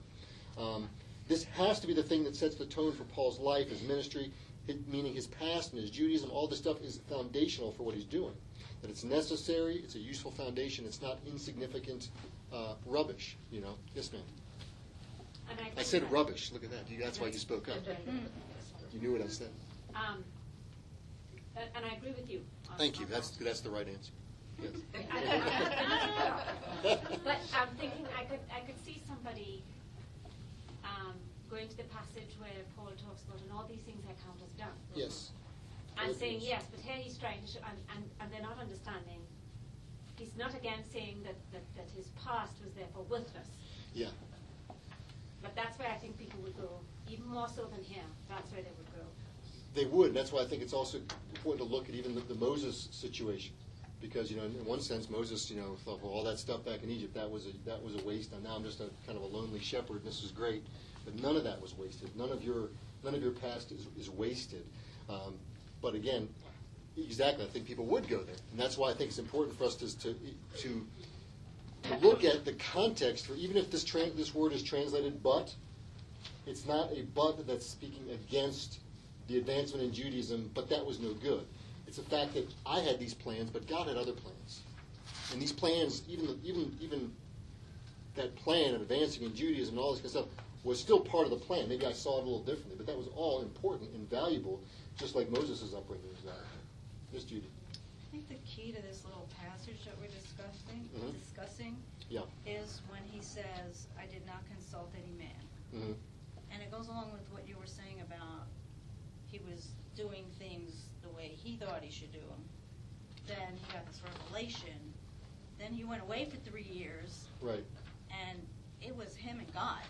Um, this has to be the thing that sets the tone for Paul's life, his ministry, it, meaning his past and his Judaism. All this stuff is foundational for what he's doing. That it's necessary, it's a useful foundation, it's not insignificant uh, rubbish, you know. Yes, ma'am. And I think said rubbish. Look at that. You, that's why you spoke up. You knew what I said. Um, and and I agree with you. on- Thank you. That's that's the right answer. Yes. But I'm thinking I could, I could see somebody, um, going to the passage where Paul talks about, and all these things I count as done. Yes. And saying, yes, but here he's trying to show, and, and, and they're not understanding. He's not again saying that, that, that his past was therefore worthless. Yeah. But that's where I think people would go, even more so than him. That's where they would go. They would. And that's why I think it's also important to look at even the, the Moses situation, because you know, in one sense, Moses, you know, thought, well, all that stuff back in Egypt, that was a that was a waste. And now I'm just a kind of a lonely shepherd, and this is great. But none of that was wasted. None of your none of your past is, is wasted. Um, but again, exactly, I think people would go there, and that's why I think it's important for us to to to, look at the context for even if this tran this word is translated but, it's not a but that's speaking against the advancement in Judaism, but that was no good. It's the fact that I had these plans, but God had other plans, and these plans, even even even that plan of advancing in Judaism and all this kind of stuff, was still part of the plan. Maybe I saw it a little differently, but that was all important and valuable, just like Moses' upbringing was valuable. Yes, Judy. I think the key to this little passage that we're discussing, Mhm. discussing, Yeah. is when he says, "I did not consult any man," hmm and it goes along with what you were saying about he was doing things the way he thought he should do them. Then he got this revelation. Then he went away for three years, Right. and it was him and God.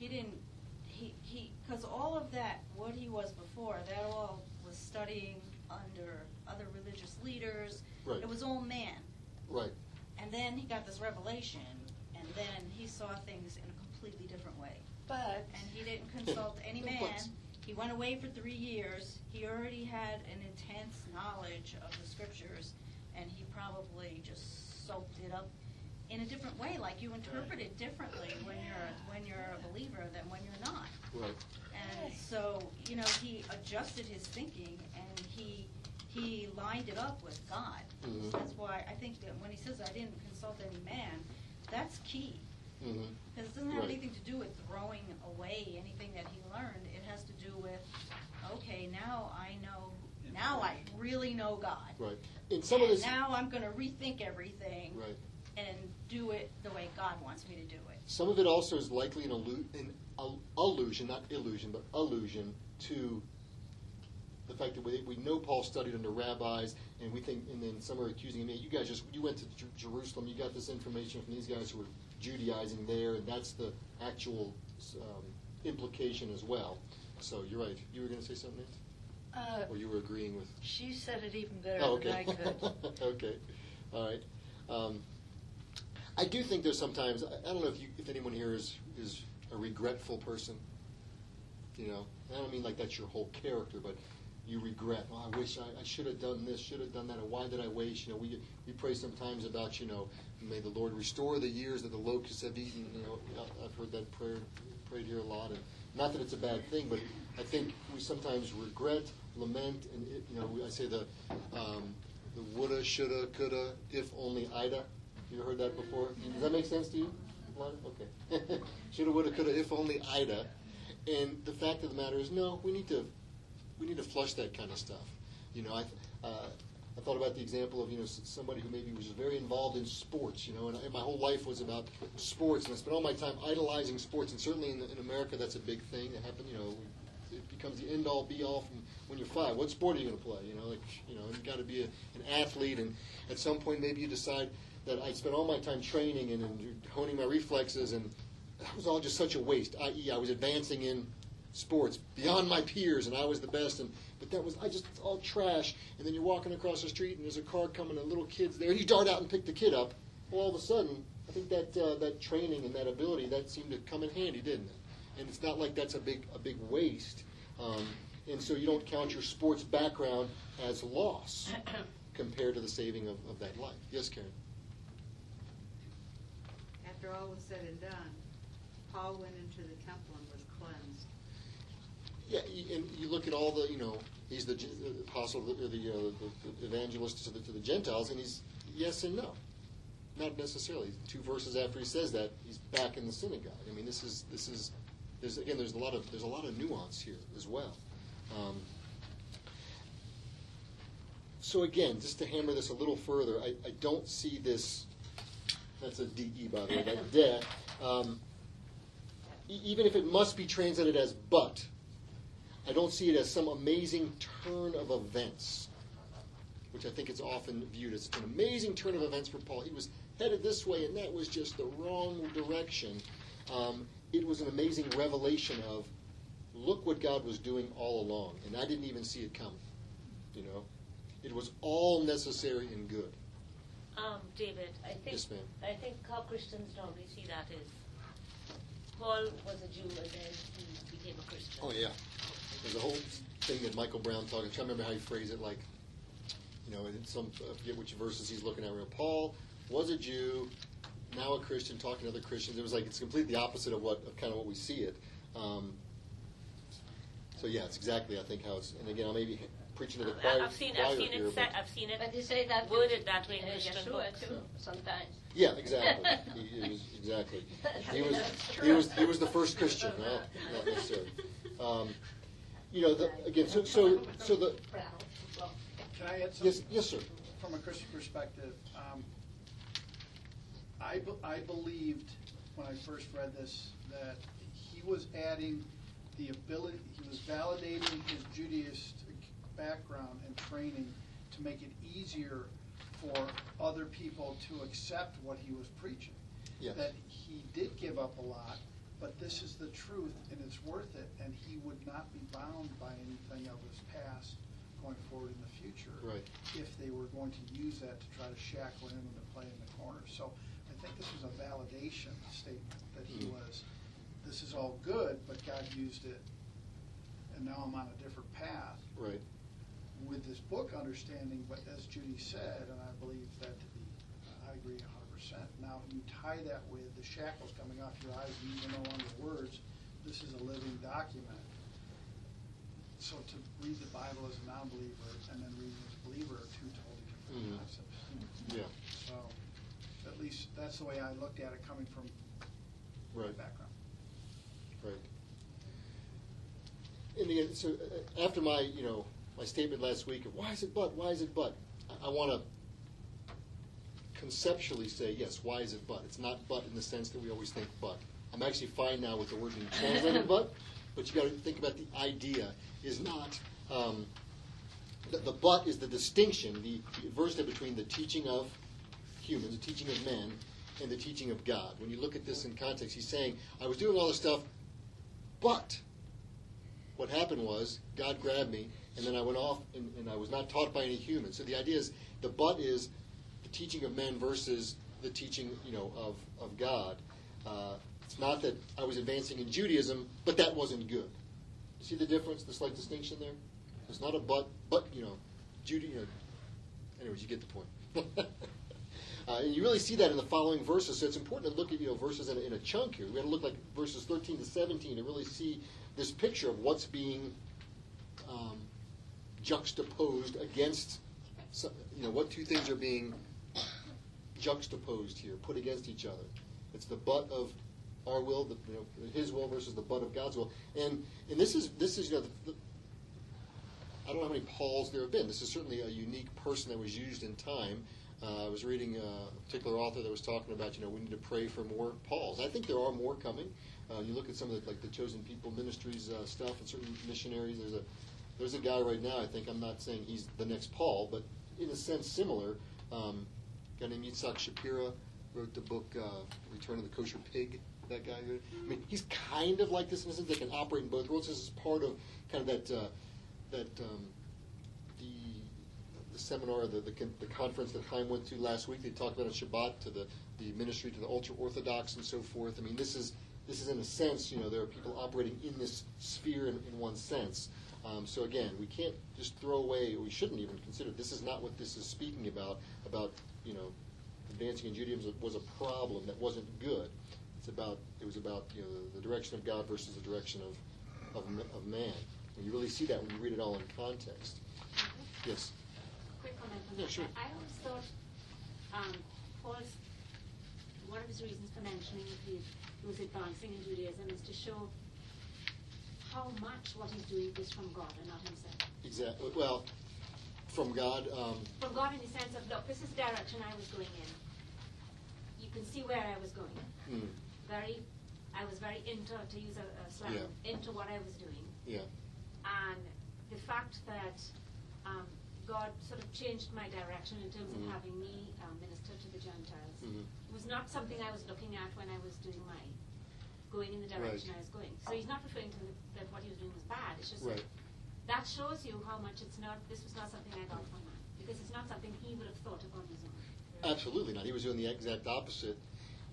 He didn't. He he because all of that, what he was before, that all was studying under other religious leaders. Right. It was all man. Right. And then he got this revelation, and then he saw things in a completely different way. But And he didn't consult *laughs* any No man. buts. he went away for three years. He already had an intense knowledge of the scriptures, and he probably just soaked it up in a different way, like you interpret it differently when you're when you're a believer than when you're not. Right. And so, you know, he adjusted his thinking and he he lined it up with God. Mhm. That's why I think that when he says I didn't consult any man, that's key. Mhm. Because it doesn't have Right. anything to do with throwing away anything that he learned. It has to do with, okay, now I know, now I really know God. Right. And some of And this. now I'm going to rethink everything Right. and do it the way God wants me to do it. Some of it also is likely an, allu- an al- allusion, not illusion, but allusion to the fact that we, we know Paul studied under rabbis, and we think, and then some are accusing him, "Hey, you guys just, you went to Jer- Jerusalem, you got this information from these guys who were Judaizing there, and that's the actual um, implication as well. So you're right. You were going to say something, Nancy? Uh, Or you were agreeing with? she said it even better Oh, than okay. I could. *laughs* okay, all right. Um, I do think there's sometimes I, I don't know if you if anyone here is is a regretful person. You know, I don't mean like that's your whole character, but you regret. Oh, I wish I, I should have done this, should have done that, or why did I waste? You know, we we pray sometimes about you know, may the Lord restore the years that the locusts have eaten. You know, I've heard that prayer prayed here a lot, and not that it's a bad thing, but I think we sometimes regret, lament, and it, you know, I say the um, the woulda, shoulda, coulda, if only Ida. You heard that before? Does that make sense to you? Okay. *laughs* shoulda, woulda, coulda, if only Ida. And the fact of the matter is, no, we need to we need to flush that kind of stuff. You know, I uh, I thought about the example of you know somebody who maybe was very involved in sports. You know, and, and my whole life was about sports, and I spent all my time idolizing sports. And certainly in, in America, that's a big thing that happened. You know, it becomes the end all be all from when you're five. What sport are you going to play? You know, like you know, you got to be a, an athlete, and at some point maybe you decide that I spent all my time training and, and honing my reflexes, and that was all just such a waste. I.e., I was advancing in sports beyond my peers, and I was the best. And but that was I just it's all trash. And then you're walking across the street, and there's a car coming, and little kids there, and you dart out and pick the kid up. Well, all of a sudden, I think that uh, that training and that ability that seemed to come in handy, didn't it? And it's not like that's a big a big waste. Um, and so you don't count your sports background as loss *coughs* compared to the saving of, of that life. Yes, Karen. After all was said and done, Paul went into the temple and was cleansed. Yeah, and you look at all the, you know, he's the, apostle, the, the, uh, the, evangelist to the, to the Gentiles, and he's yes and no. Not necessarily. Two verses after he says that, he's back in the synagogue. I mean, this is this is there's again there's a lot of there's a lot of nuance here as well. Um, so again, just to hammer this a little further, I, I don't see this. That's a de by the way. That de. Um, even if it must be translated as but, I don't see it as some amazing turn of events, which I think it's often viewed as an amazing turn of events for Paul. He was headed this way, and that was just the wrong direction. Um, it was an amazing revelation of, look what God was doing all along, and I didn't even see it coming. You know, it was all necessary and good. Um, David, I think Yes. I think how Christians normally see that is Paul was a Jew and then he became a Christian. Oh yeah, there's a whole thing that Michael Brown talked. I'm trying to remember how he phrased it. Like, you know, in some I forget which verses he's looking at. Where Paul was a Jew, now a Christian, talking to other Christians. It was like it's completely the opposite of what of kind of what we see it. Um, so yeah, it's exactly I think how it's. And again, I may be preaching to the choir, I've seen choir I've seen here, it but- said, I've seen it But you say that worded that way in Christian Yeshua books. too, sometimes. Yeah, exactly. he, he was, exactly. *laughs* He was, he was, he was the first Christian. No, not necessarily. Um, you know, the, again, so, so, so the, Can I add something? yes, yes, sir. From a Christian perspective, um, I, be- I believed when I first read this that he was adding the ability, he was validating his Judaistic background and training to make it easier for other people to accept what he was preaching. Yes. That he did give up a lot, but this is the truth and it's worth it, and he would not be bound by anything of his past going forward in the future Right. if they were going to use that to try to shackle him into play in the corner. So I think this was a validation statement that he Mhm. was, this is all good, but God used it, and now I'm on a different path Right. with this book understanding, but as Judy said, and I believe that to be, I agree percent. Now, you tie that with the shackles coming off your eyes, and are no longer words, this is a living document. So to read the Bible as a non-believer and then read it as a believer are two totally different Mhm. concepts. Yeah. So, at least, that's the way I looked at it coming from my Right. background. Right. And again, so uh, after my, you know, my statement last week of why is it but, why is it but, I, I want to conceptually say, yes, why is it but? It's not but in the sense that we always think but. I'm actually fine now with the word being translated *laughs* but, but you got to think about the idea is not, um, the, the but is the distinction, the, adversity between the teaching of humans, the teaching of men, and the teaching of God. When you look at this in context, he's saying, I was doing all this stuff, but what happened was God grabbed me, and then I went off, and, and I was not taught by any human. So the idea is the but is teaching of men versus the teaching, you know, of of God. Uh, it's not that I was advancing in Judaism, but that wasn't good. You see the difference, the slight distinction there? It's not a but, but you know, Judy. You know, anyways, you get the point. *laughs* Uh, and you really see that in the following verses. So it's important to look at you know verses in a, in a chunk here. We got to look like verses 13 to 17 to really see this picture of what's being um, juxtaposed against. You know what two things are being juxtaposed here, put against each other. It's the but of our will, the, you know, His will versus the but of God's will. And and this is this is you know. The, the, I don't know how many Pauls there have been. This is certainly a unique person that was used in time. Uh, I was reading a particular author that was talking about, you know, we need to pray for more Pauls. I think there are more coming. Uh, you look at some of the, like the Chosen People Ministries uh, stuff and certain missionaries. There's a there's a guy right now. I think I'm not saying he's the next Paul, but in a sense similar. Um, guy named Yitzhak Shapira wrote the book uh, Return of the Kosher Pig. That guy. I mean, he's kind of like this in a sense. They can operate in both worlds. This is part of kind of that uh, that um, the the seminar, the, the, the conference that Chaim went to last week, they talked about on Shabbat to the, the ministry to the ultra orthodox and so forth. I mean, this is this is in a sense, you know, there are people operating in this sphere in, in one sense. Um, so again, we can't just throw away, we shouldn't even consider. This is not what this is speaking about. About you know, advancing in Judaism was a problem that wasn't good. It's about it was about you know the, the direction of God versus the direction of of, of man. And you really see that when you read it all in context. Yes. Quick comment on Yeah, that. sure. I always thought, um, Paul's, one of his reasons for mentioning that he was advancing in Judaism is to show how much what he's doing is from God and not himself. Exactly. Well, from God. Um, From God in the sense of, look, this is the direction I was going in. You can see where I was going. mm, Very, I was very into, to use a, a slang, Yeah. into what I was doing. yeah. And the fact that um, God sort of changed my direction in terms Mhm. of having me um, minister to the Gentiles Mhm. was not something I was looking at when I was doing my, going in the direction Right. I was going. So he's not referring to the, that what he was doing was bad. It's just Right. That, that shows you how much it's not, this was not something I got from man. Because it's not something he would have thought of on his own. Absolutely not. He was doing the exact opposite.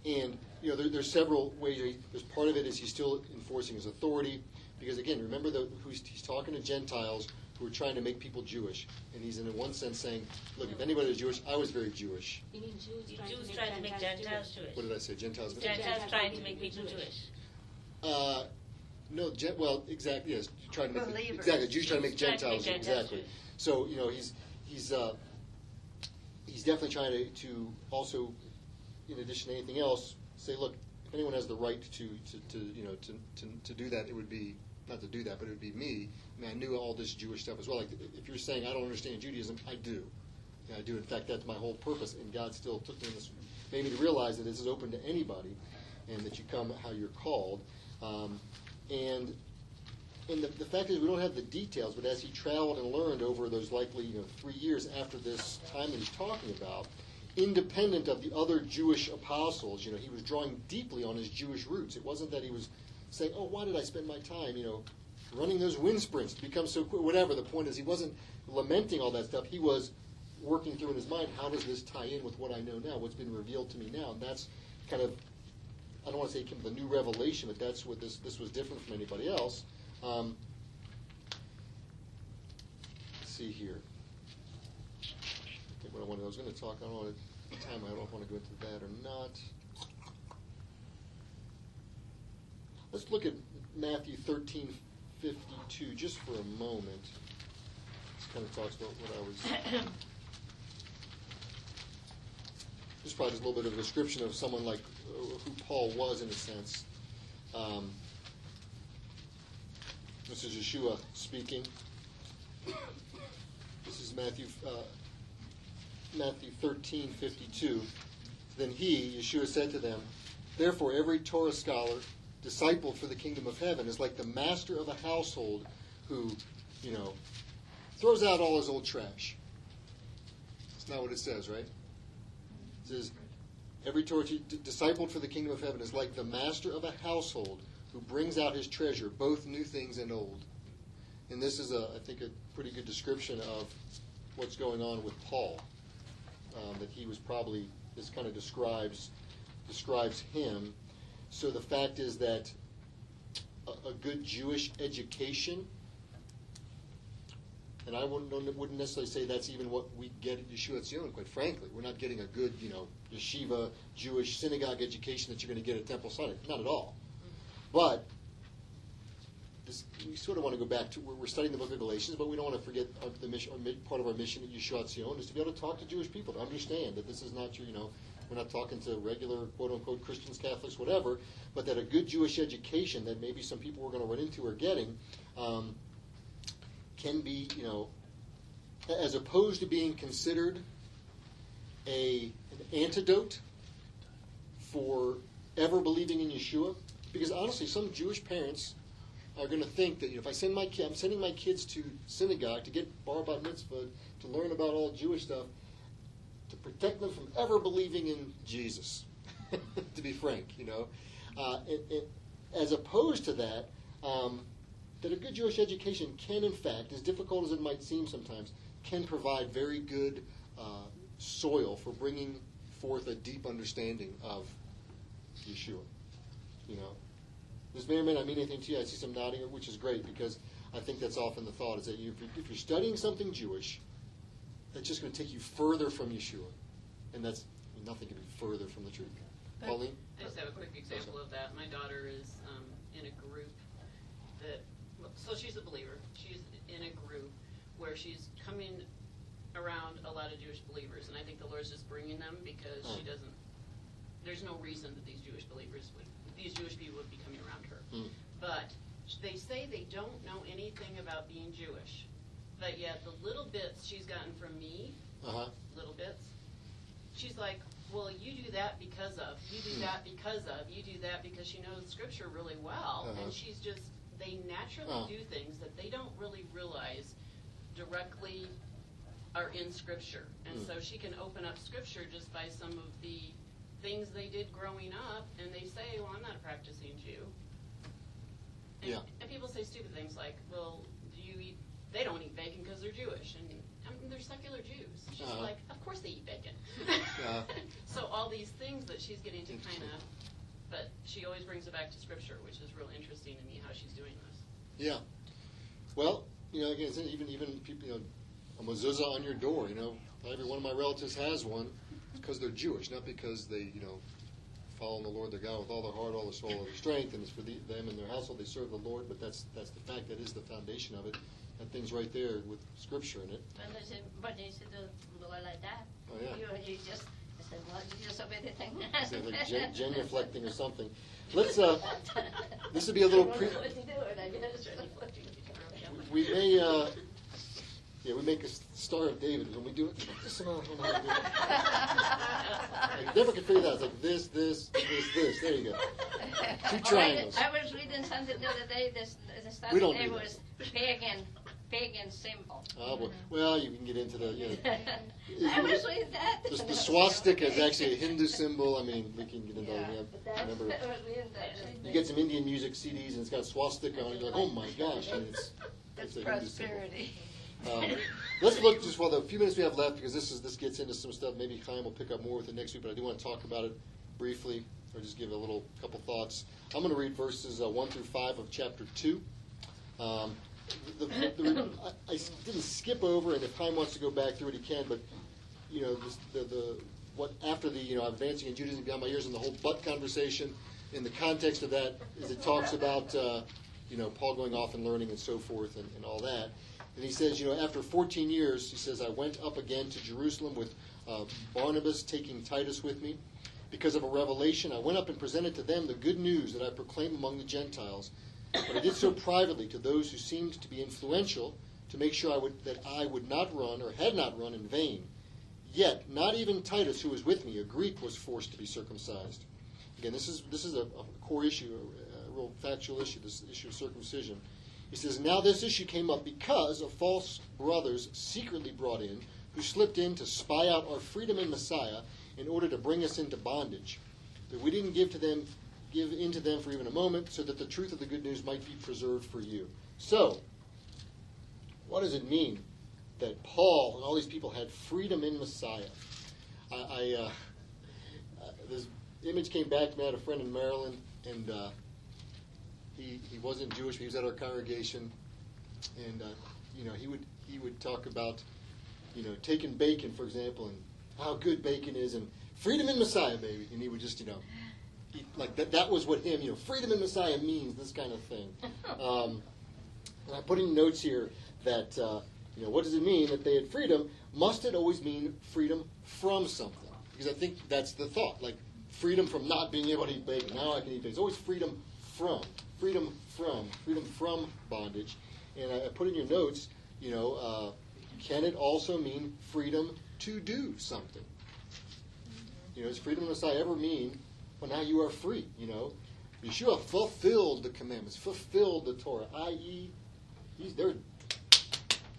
And you know, there, there's several ways. There's part of it is he's still enforcing his authority, because again, remember the, who's, he's talking to Gentiles who are trying to make people Jewish, and he's in one sense saying, "Look, if anybody was Jewish, I was very Jewish." You mean Jews You trying Jews to make trying to make Gentiles Gentiles Jewish? Jewish. What did I say? Gentiles. Gentiles trying to make people Jewish. Uh, no, gen, well, exactly. Yes, trying to make Believers. exactly Jews trying to make trying to Gentiles make Gentiles exactly. Jews. So you know he's he's uh, he's definitely trying to, to also, in addition to anything else, say, look, if anyone has the right to, to, to you know to, to, to do that, it would be not to do that, but it would be me. I mean, I knew all this Jewish stuff as well. Like if you're saying I don't understand Judaism, I do. Yeah, I do. In fact, that's my whole purpose, and God still took me in this, made me to realize that this is open to anybody, and that you come how you're called. Um, and and the, the fact is, we don't have the details, but as he traveled and learned over those likely you know, three years after this time that he's talking about, independent of the other Jewish apostles, you know, he was drawing deeply on his Jewish roots. It wasn't that he was saying, "Oh, why did I spend my time, you know, running those wind sprints to become so quick?" Whatever. The point is, he wasn't lamenting all that stuff. He was working through in his mind, how does this tie in with what I know now, what's been revealed to me now, and that's kind of I don't want to say it came with a new revelation, but that's what this this was different from anybody else. Um, see here. I think what I wanted, I was going to talk, I don't want to, time, I don't want to go into that or not. Let's look at Matthew thirteen fifty-two just for a moment. This kind of talks about what I was. This is probably a little bit of a description of someone like uh, who Paul was in a sense. Um, this is Yeshua speaking. This is Matthew uh, Matthew thirteen fifty two. Then he, Yeshua, said to them, Therefore, every Torah scholar disciple for the kingdom of heaven is like the master of a household who, you know, throws out all his old trash. That's not what it says, right? Says, Every Torah t- discipled for the kingdom of heaven is like the master of a household who brings out his treasure, both new things and old. And this is, a, I think, a pretty good description of what's going on with Paul. Um, that he was probably this kind of describes describes him. So the fact is that a, a good Jewish education, and I wouldn't, wouldn't necessarily say that's even what we get at Yeshua Tzion, quite frankly. We're not getting a good, you know, yeshiva, Jewish synagogue education that you're going to get at Temple Sinai. Not at all. But this, we sort of want to go back to, we're, we're studying the book of Galatians, but we don't want to forget our, the mission, our, part of our mission at Yeshua Tzion is to be able to talk to Jewish people, to understand that this is not your, you know, we're not talking to regular quote unquote Christians, Catholics, whatever, but that a good Jewish education that maybe some people we're going to run into are getting um, can be, you know, as opposed to being considered a an antidote for ever believing in Yeshua. Because honestly, some Jewish parents are going to think that you know, if I send my kid, I'm sending my kids to synagogue to get bar mitzvah to learn about all Jewish stuff to protect them from ever believing in Jesus. *laughs* to be frank, you know, uh, it, it, as opposed to that, um, that a good Jewish education can, in fact, as difficult as it might seem sometimes, can provide very good uh, soil for bringing forth a deep understanding of Yeshua. You know, this may or may not mean anything to you. I see some nodding, which is great because I think that's often the thought is that you, if you're studying something Jewish, that's just going to take you further from Yeshua, and that's nothing can be further from the truth. Pauline, I just have a quick example of that. My daughter is um, in a group that, so she's a believer. She's in a group where she's coming around a lot of Jewish believers, and I think the Lord's just bringing them because she doesn't. There's no reason that these Jewish believers would, these Jewish people would be coming around her. Mm. But they say they don't know anything about being Jewish, but yet the little bits she's gotten from me, uh-huh. little bits, she's like, well, you do that because of, you do that because of, you do that because she knows Scripture really well, Uh-huh. and she's just, they naturally Oh. do things that they don't really realize directly are in Scripture. And Mm. so she can open up Scripture just by some of the things they did growing up, and they say, well, I'm not a practicing Jew. And, Yeah. and people say stupid things like, well, do you eat, they don't eat bacon because they're Jewish, and I mean, they're secular Jews. She's Uh-huh. like, of course they eat bacon. Yeah. *laughs* so all these things that she's getting to kind of, but she always brings it back to Scripture, which is real interesting to me how she's doing this. Yeah. Well, you know, again, it's even even people, you know, a mezuzah on your door. You know, every one of my relatives has one because they're Jewish, not because they, you know, follow the Lord their God with all their heart, all their soul, all their strength, and it's for the, them and their household. They serve the Lord, but that's that's the fact. That is the foundation of it. That thing's right there with Scripture in it. When they said, but they said, don't do it like that. Oh yeah. You, you just, I said, well, you just obey the thing. *laughs* Gen- *laughs* genuflecting or something. Let's. Uh, this would be a little pre. I don't know what to do, and I. We may, uh, yeah, we make a s- Star of David when we do it. This amount, how am I do it? Never could figure that. It's like this, this, this, this. There you go. Two triangles. I was reading something the other day, this, the We study don't there do that. was pagan, pagan symbol. Oh, boy. well, you can get into the. You know, *laughs* I was reading that. the, the swastika is actually a Hindu symbol. I mean, we can get into Yeah, that. Yeah, but that's, I remember, *laughs* that. you get some Indian music CDs and it's got swastika on it. You're like, oh my gosh, and it's It's it's a prosperity. Um, let's look just while the few minutes we have left, because this is this gets into some stuff. Maybe Chaim will pick up more with it next week, but I do want to talk about it briefly, or just give a little couple thoughts. I'm going to read verses uh, one through five of chapter two. Um, the, the, I, I didn't skip over, and if Chaim wants to go back through it, he can. But you know, this, the the what after the you know advancing in Judaism beyond my years and the whole but conversation. In the context of that, is it talks about uh, you know Paul going off and learning and so forth and, and all that. And he says, you know, after 14 years, he says, I went up again to Jerusalem with uh, Barnabas, taking Titus with me. Because of a revelation, I went up and presented to them the good news that I proclaim among the Gentiles. But I did so privately to those who seemed to be influential, to make sure I would, that I would not run or had not run in vain. Yet, not even Titus, who was with me, a Greek, was forced to be circumcised. Again, this is this is a, a core issue, a, a real factual issue, this issue of circumcision. He says, Now this issue came up because of false brothers secretly brought in, who slipped in to spy out our freedom in Messiah in order to bring us into bondage. That we didn't give to them give in to them for even a moment, so that the truth of the good news might be preserved for you. So, what does it mean that Paul and all these people had freedom in Messiah? I, I uh, uh, this image came back to me. I had a friend in Maryland, and uh, he he wasn't Jewish, but he was at our congregation, and uh, you know he would he would talk about you know taking bacon, for example, and how good bacon is, and freedom in Messiah, baby, and he would just you know. Like that, that was what him, you know, freedom in Messiah means, this kind of thing. *laughs* Um, and I put in notes here that, uh, you know, what does it mean that they had freedom? Must it always mean freedom from something? Because I think that's the thought. Like, freedom from not being able to eat bacon. Now I can eat bacon. It's always freedom from. Freedom from. Freedom from bondage. And I, I put in your notes, you know, uh, can it also mean freedom to do something? You know, does freedom in Messiah ever mean, well, now you are free, you know? Yeshua fulfilled the commandments, fulfilled the Torah, i.e., he's they're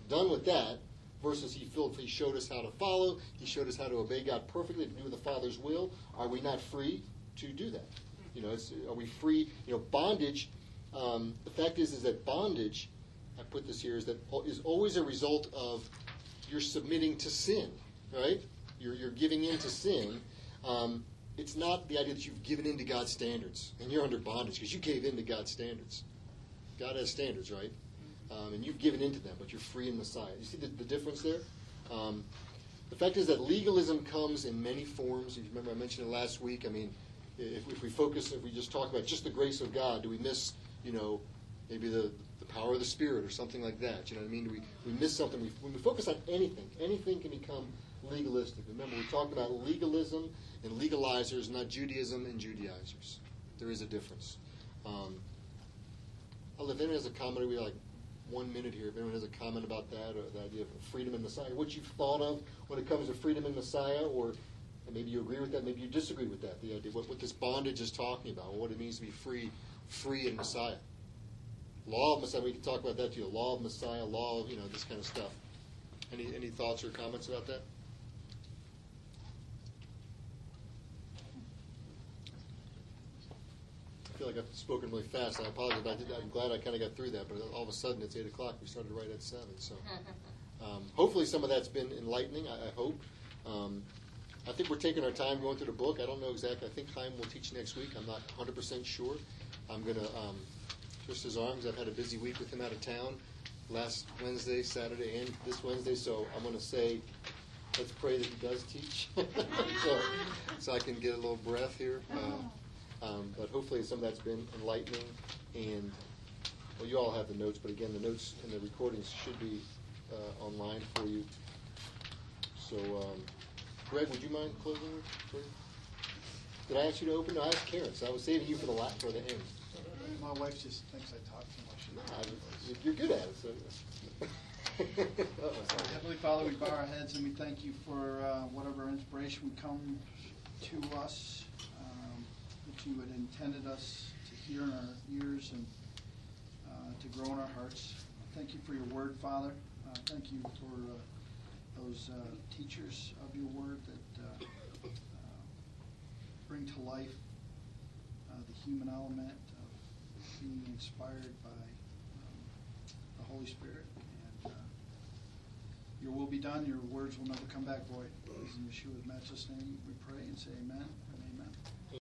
done with that. Versus he filled, he showed us how to follow. He showed us how to obey God perfectly to do the Father's will. Are we not free to do that? You know, are we free? You know, bondage. Um, the fact is, is that bondage. I put this here is that is always a result of you're submitting to sin, right? You're you're giving in to sin. Um, it's not the idea that you've given in to God's standards and you're under bondage because you gave in to God's standards. God has standards, right? Um, and you've given into them, but you're free in Messiah. You see the, the difference there? Um, the fact is that legalism comes in many forms. If you remember, I mentioned it last week. I mean, if, if we focus, if we just talk about just the grace of God, do we miss, you know, maybe the, the power of the Spirit or something like that? You know what I mean? Do we, we miss something? We, when we focus on anything, anything can become legalistic. Remember, we talked about legalism and legalizers, not Judaism and Judaizers. There is a difference. Um, I'll, if anyone has a comment, we have like one minute here. If anyone has a comment about that or the idea of freedom in Messiah, what you've thought of when it comes to freedom in Messiah, or maybe you agree with that, maybe you disagree with that. The idea what, what this bondage is talking about, what it means to be free, free in Messiah. Law of Messiah. We can talk about that too. Law of Messiah, law of you know this kind of stuff. Any any thoughts or comments about that? Feel like I've spoken really fast. I apologize. I did, I'm glad I kind of got through that, but all of a sudden it's eight o'clock. We started right at seven, so *laughs* um, hopefully some of that's been enlightening. I, I hope. Um, I think we're taking our time going through the book. I don't know exactly. I think Chaim will teach next week. I'm not 100% sure. I'm going to um, twist his arms. I've had a busy week with him out of town last Wednesday, Saturday, and this Wednesday, so I'm going to say let's pray that he does teach *laughs* so, so I can get a little breath here. Uh, um, but hopefully some of that's been enlightening. And, well, you all have the notes, but again, the notes and the recordings should be uh, online for you. So, um, Greg, would you mind closing? Please? Did I ask you to open? No, I asked Karen, so I was saving you for the la- for the end. My wife just thinks I talk too much. I, you're good at it. So. *laughs* Heavenly Father, we bow our heads and we thank you for uh, whatever inspiration would come to us, you had intended us to hear in our ears and uh, to grow in our hearts. Thank you for your word, Father. Uh, thank you for uh, those uh, teachers of your word that uh, uh, bring to life the human element of being inspired by um, the Holy Spirit. And your will be done. Your words will never come back void. In Yeshua's matchless name, we pray and say amen.